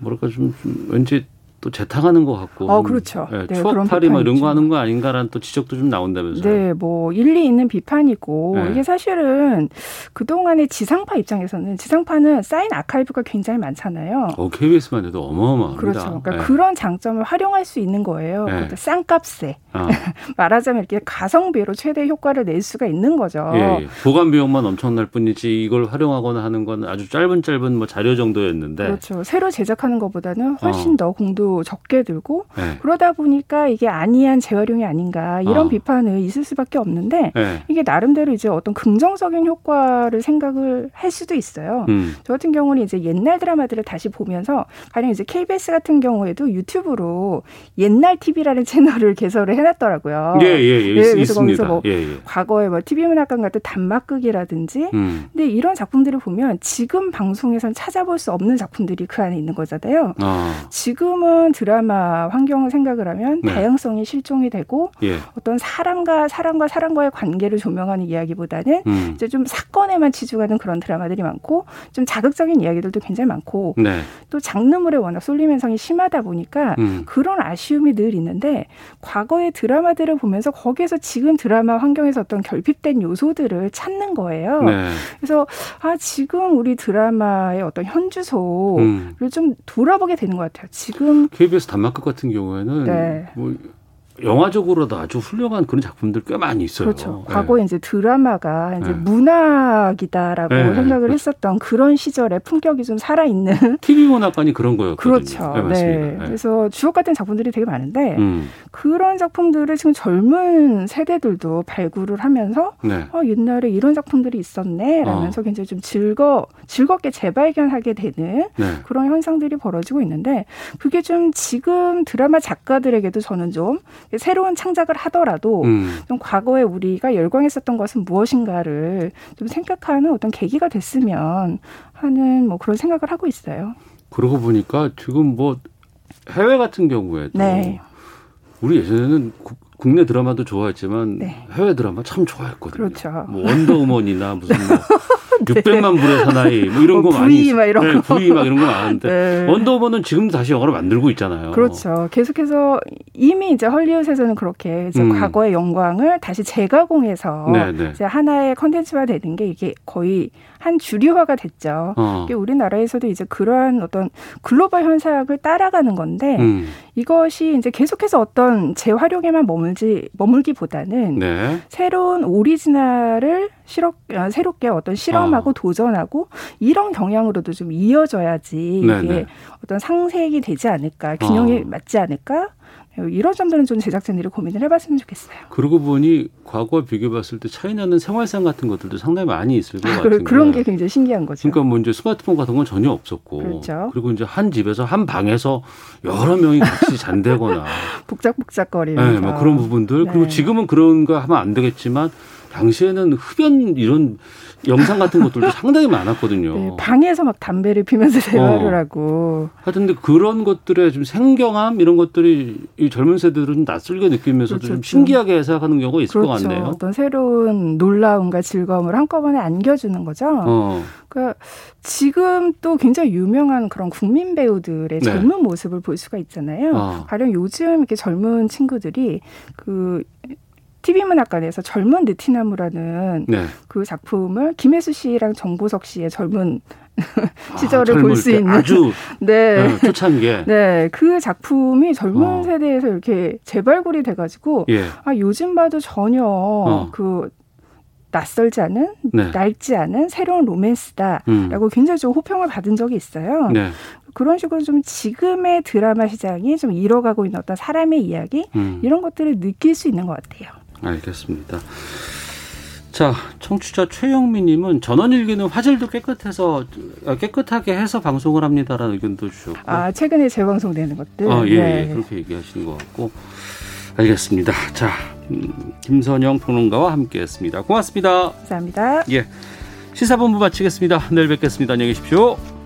C: 뭐랄까 좀, 좀 왠지 또 재탕하는 것 같고
P: 어,
C: 좀,
P: 그렇죠.
C: 예,
P: 네, 그런
C: 추억팔이 막 이런. 거 하는 거 아닌가라는 또 지적도 좀 나온다면서요.
P: 네, 뭐 일리 있는 비판이고
C: 네.
P: 이게 사실은 그 동안의 지상파 입장에서는 지상파는 쌓인 아카이브가 굉장히 많잖아요.
C: 어, KBS만 해도 어마어마합니다.
P: 그렇죠. 그러니까
C: 예.
P: 그런 장점을 활용할 수 있는 거예요.
C: 네.
P: 그러니까 싼값에
C: 어.
P: 말하자면 이렇게 가성비로 최대 효과를 낼 수가 있는 거죠.
C: 예, 예. 보관 비용만 엄청날 뿐이지 이걸 활용하거나 하는 건 아주 짧은 짧은 뭐 자료 정도였는데
P: 그렇죠. 새로 제작하는 것보다는 훨씬
C: 어.
P: 더 공도 적게 들고
C: 네.
P: 그러다 보니까 이게 안이한 재활용이 아닌가 이런
C: 어.
P: 비판은 있을 수밖에 없는데
C: 네.
P: 이게 나름대로 이제 어떤 긍정적인 효과를 생각을 할 수도 있어요.
C: 음.
P: 저 같은 경우는 이제 옛날 드라마들을 다시 보면서 가령 이제 KBS 같은 경우에도 유튜브로 옛날 TV라는 채널을 개설을 해놨더라고요.
C: 예, 예, 예. 있-
P: 그래서 거기서
C: 있습니다.
P: 뭐
C: 예, 예.
P: 과거에 뭐 TV 문학관 같은 단막극이라든지
C: 음.
P: 근데 이런 작품들을 보면 지금 방송에선 찾아볼 수 없는 작품들이 그 안에 있는 거잖아요.
C: 아,
P: 지금은 드라마 환경을 생각을 하면
C: 네.
P: 다양성이 실종이 되고
C: 예.
P: 어떤 사람과 사람과 사람과의 관계를 조명하는 이야기보다는
C: 음.
P: 이제 좀 사건에만 치중하는 그런 드라마들이 많고 좀 자극적인 이야기들도 굉장히 많고
C: 네.
P: 또 장르물에 워낙 쏠림 현상이 심하다 보니까
C: 음.
P: 그런 아쉬움이 늘 있는데 과거의 드라마들을 보면서 거기에서 지금 드라마 환경에서 어떤 결핍된 요소들을 찾는 거예요.
C: 네.
P: 그래서 아 지금 우리 드라마의 어떤 현주소를
C: 음.
P: 좀 돌아보게 되는 것 같아요. 지금
C: KBS 단막극 같은 경우에는
P: 네.
C: 뭐 영화적으로도 아주 훌륭한 그런 작품들 꽤 많이 있어요.
P: 그렇죠.
C: 예.
P: 과거에 이제 드라마가 이제
C: 네.
P: 문학이다라고
C: 네,
P: 생각을
C: 그렇죠.
P: 했었던 그런 시절에 품격이 좀 살아 있는
C: TV 문학관이 그런 거였거든요.
P: 그렇죠.
C: 네.
P: 네.
C: 네.
P: 그래서 주옥 같은 작품들이 되게 많은데
C: 음.
P: 그런 작품들을 지금 젊은 세대들도 발굴을 하면서
C: 네.
P: 어, 옛날에 이런 작품들이 있었네 라면서
C: 어.
P: 굉장히 좀 즐거 즐겁게 재발견하게 되는
C: 네.
P: 그런 현상들이 벌어지고 있는데 그게 좀 지금 드라마 작가들에게도 저는 좀 새로운 창작을 하더라도
C: 음.
P: 좀 과거에 우리가 열광했었던 것은 무엇인가를 좀 생각하는 어떤 계기가 됐으면 하는 뭐 그런 생각을 하고 있어요.
C: 그러고 보니까 지금 뭐 해외 같은 경우에도
P: 네.
C: 우리 예전에는 구- 국내 드라마도 좋아했지만
P: 네.
C: 해외 드라마 참 좋아했거든요.
P: 그렇죠.
C: 뭐 원더우먼이나 무슨 뭐 600만 불의 사나이 뭐 이런
P: 뭐
C: 거 많이
P: V 막 이런
C: 네,
P: 거.
C: V 막 이런 거 많은데
P: 네.
C: 원더우먼은 지금도 다시 영화를 만들고 있잖아요.
P: 그렇죠. 계속해서 이미 이제 헐리우드에서는 그렇게 이제
C: 음.
P: 과거의 영광을 다시 재가공해서
C: 네, 네.
P: 이제 하나의 컨텐츠화 되는 게 이게 거의 한 주류화가 됐죠.
C: 어.
P: 우리나라에서도 이제 그러한 어떤 글로벌 현상을 따라가는 건데
C: 음.
P: 이것이 이제 계속해서 어떤 재활용에만 머물지 머물기보다는
C: 네.
P: 새로운 오리지널을 실어, 아, 새롭게 어떤 실험하고 도전하고 이런 경향으로도 좀 이어져야지
C: 네네.
P: 이게 어떤 상색이 되지 않을까 균형이
C: 어.
P: 맞지 않을까 이런 점들은 좀 제작진들이 고민을 해봤으면 좋겠어요.
C: 그러고 보니 과거와 비교해봤을 때 차이나는 생활상 같은 것들도 상당히 많이 있을 것
P: 아,
C: 같은데.
P: 그- 그런 게 굉장히 신기한 거죠.
C: 그러니까 뭐 이제 스마트폰 같은 건 전혀 없었고,
P: 그렇죠.
C: 리고 이제 한 집에서 한 방에서 여러 명이 같이 잔대거나,
P: 복작복작거리면서
C: 네, 뭐 그런 부분들. 그리고
P: 네.
C: 지금은 그런 거 하면 안 되겠지만 당시에는 흡연 이런 영상 같은 것들도 상당히 많았거든요.
P: 네, 방에서 막 담배를 피면서 대화를
C: 어.
P: 하고
C: 하여튼 근데 그런 것들의 좀 생경함 이런 것들이 이 젊은 세대들은 좀 낯설게 느끼면서도
P: 그렇죠.
C: 좀 신기하게 생각하는 경우가 있을 것
P: 그렇죠.
C: 같네요.
P: 어떤 새로운 놀라움과 즐거움을 한꺼번에 안겨주는 거죠.
C: 어.
P: 그러니까 지금 또 굉장히 유명한 그런 국민 배우들의
C: 네.
P: 젊은 모습을 볼 수가 있잖아요.
C: 어.
P: 가령 요즘 이렇게 젊은 친구들이 그 TV 문학관에서 젊은 느티나무라는
C: 네.
P: 그 작품을 김혜수 씨랑 정보석 씨의 젊은 시절을
C: 아, 젊을 볼수때
P: 있는
C: 아주
P: 네.
C: 네, 초창기에.
P: 네, 그 작품이 젊은
C: 어.
P: 세대에서 이렇게 재발굴이 돼가지고
C: 예.
P: 아 요즘 봐도 전혀 그 낯설지 않은
C: 네.
P: 낡지 않은 새로운 로맨스다라고
C: 음.
P: 굉장히 좀 호평을 받은 적이 있어요.
C: 네.
P: 그런 식으로 좀 지금의 드라마 시장이 좀 잃어가고 있는 어떤 사람의 이야기
C: 음.
P: 이런 것들을 느낄 수 있는 것 같아요.
C: 알겠습니다. 자, 청취자 최영미님은 전원일기는 화질도 깨끗해서 어, 깨끗하게 해서 방송을 합니다라는 의견도 주셨고,
P: 아 최근에 재방송되는 것들.
C: 아, 예,
P: 네.
C: 예, 그렇게 얘기하시는 것 같고, 알겠습니다. 자, 음, 김선영 평론가와 함께했습니다. 고맙습니다.
P: 감사합니다.
C: 예, 시사본부 마치겠습니다. 내일 뵙겠습니다. 안녕히 계십시오.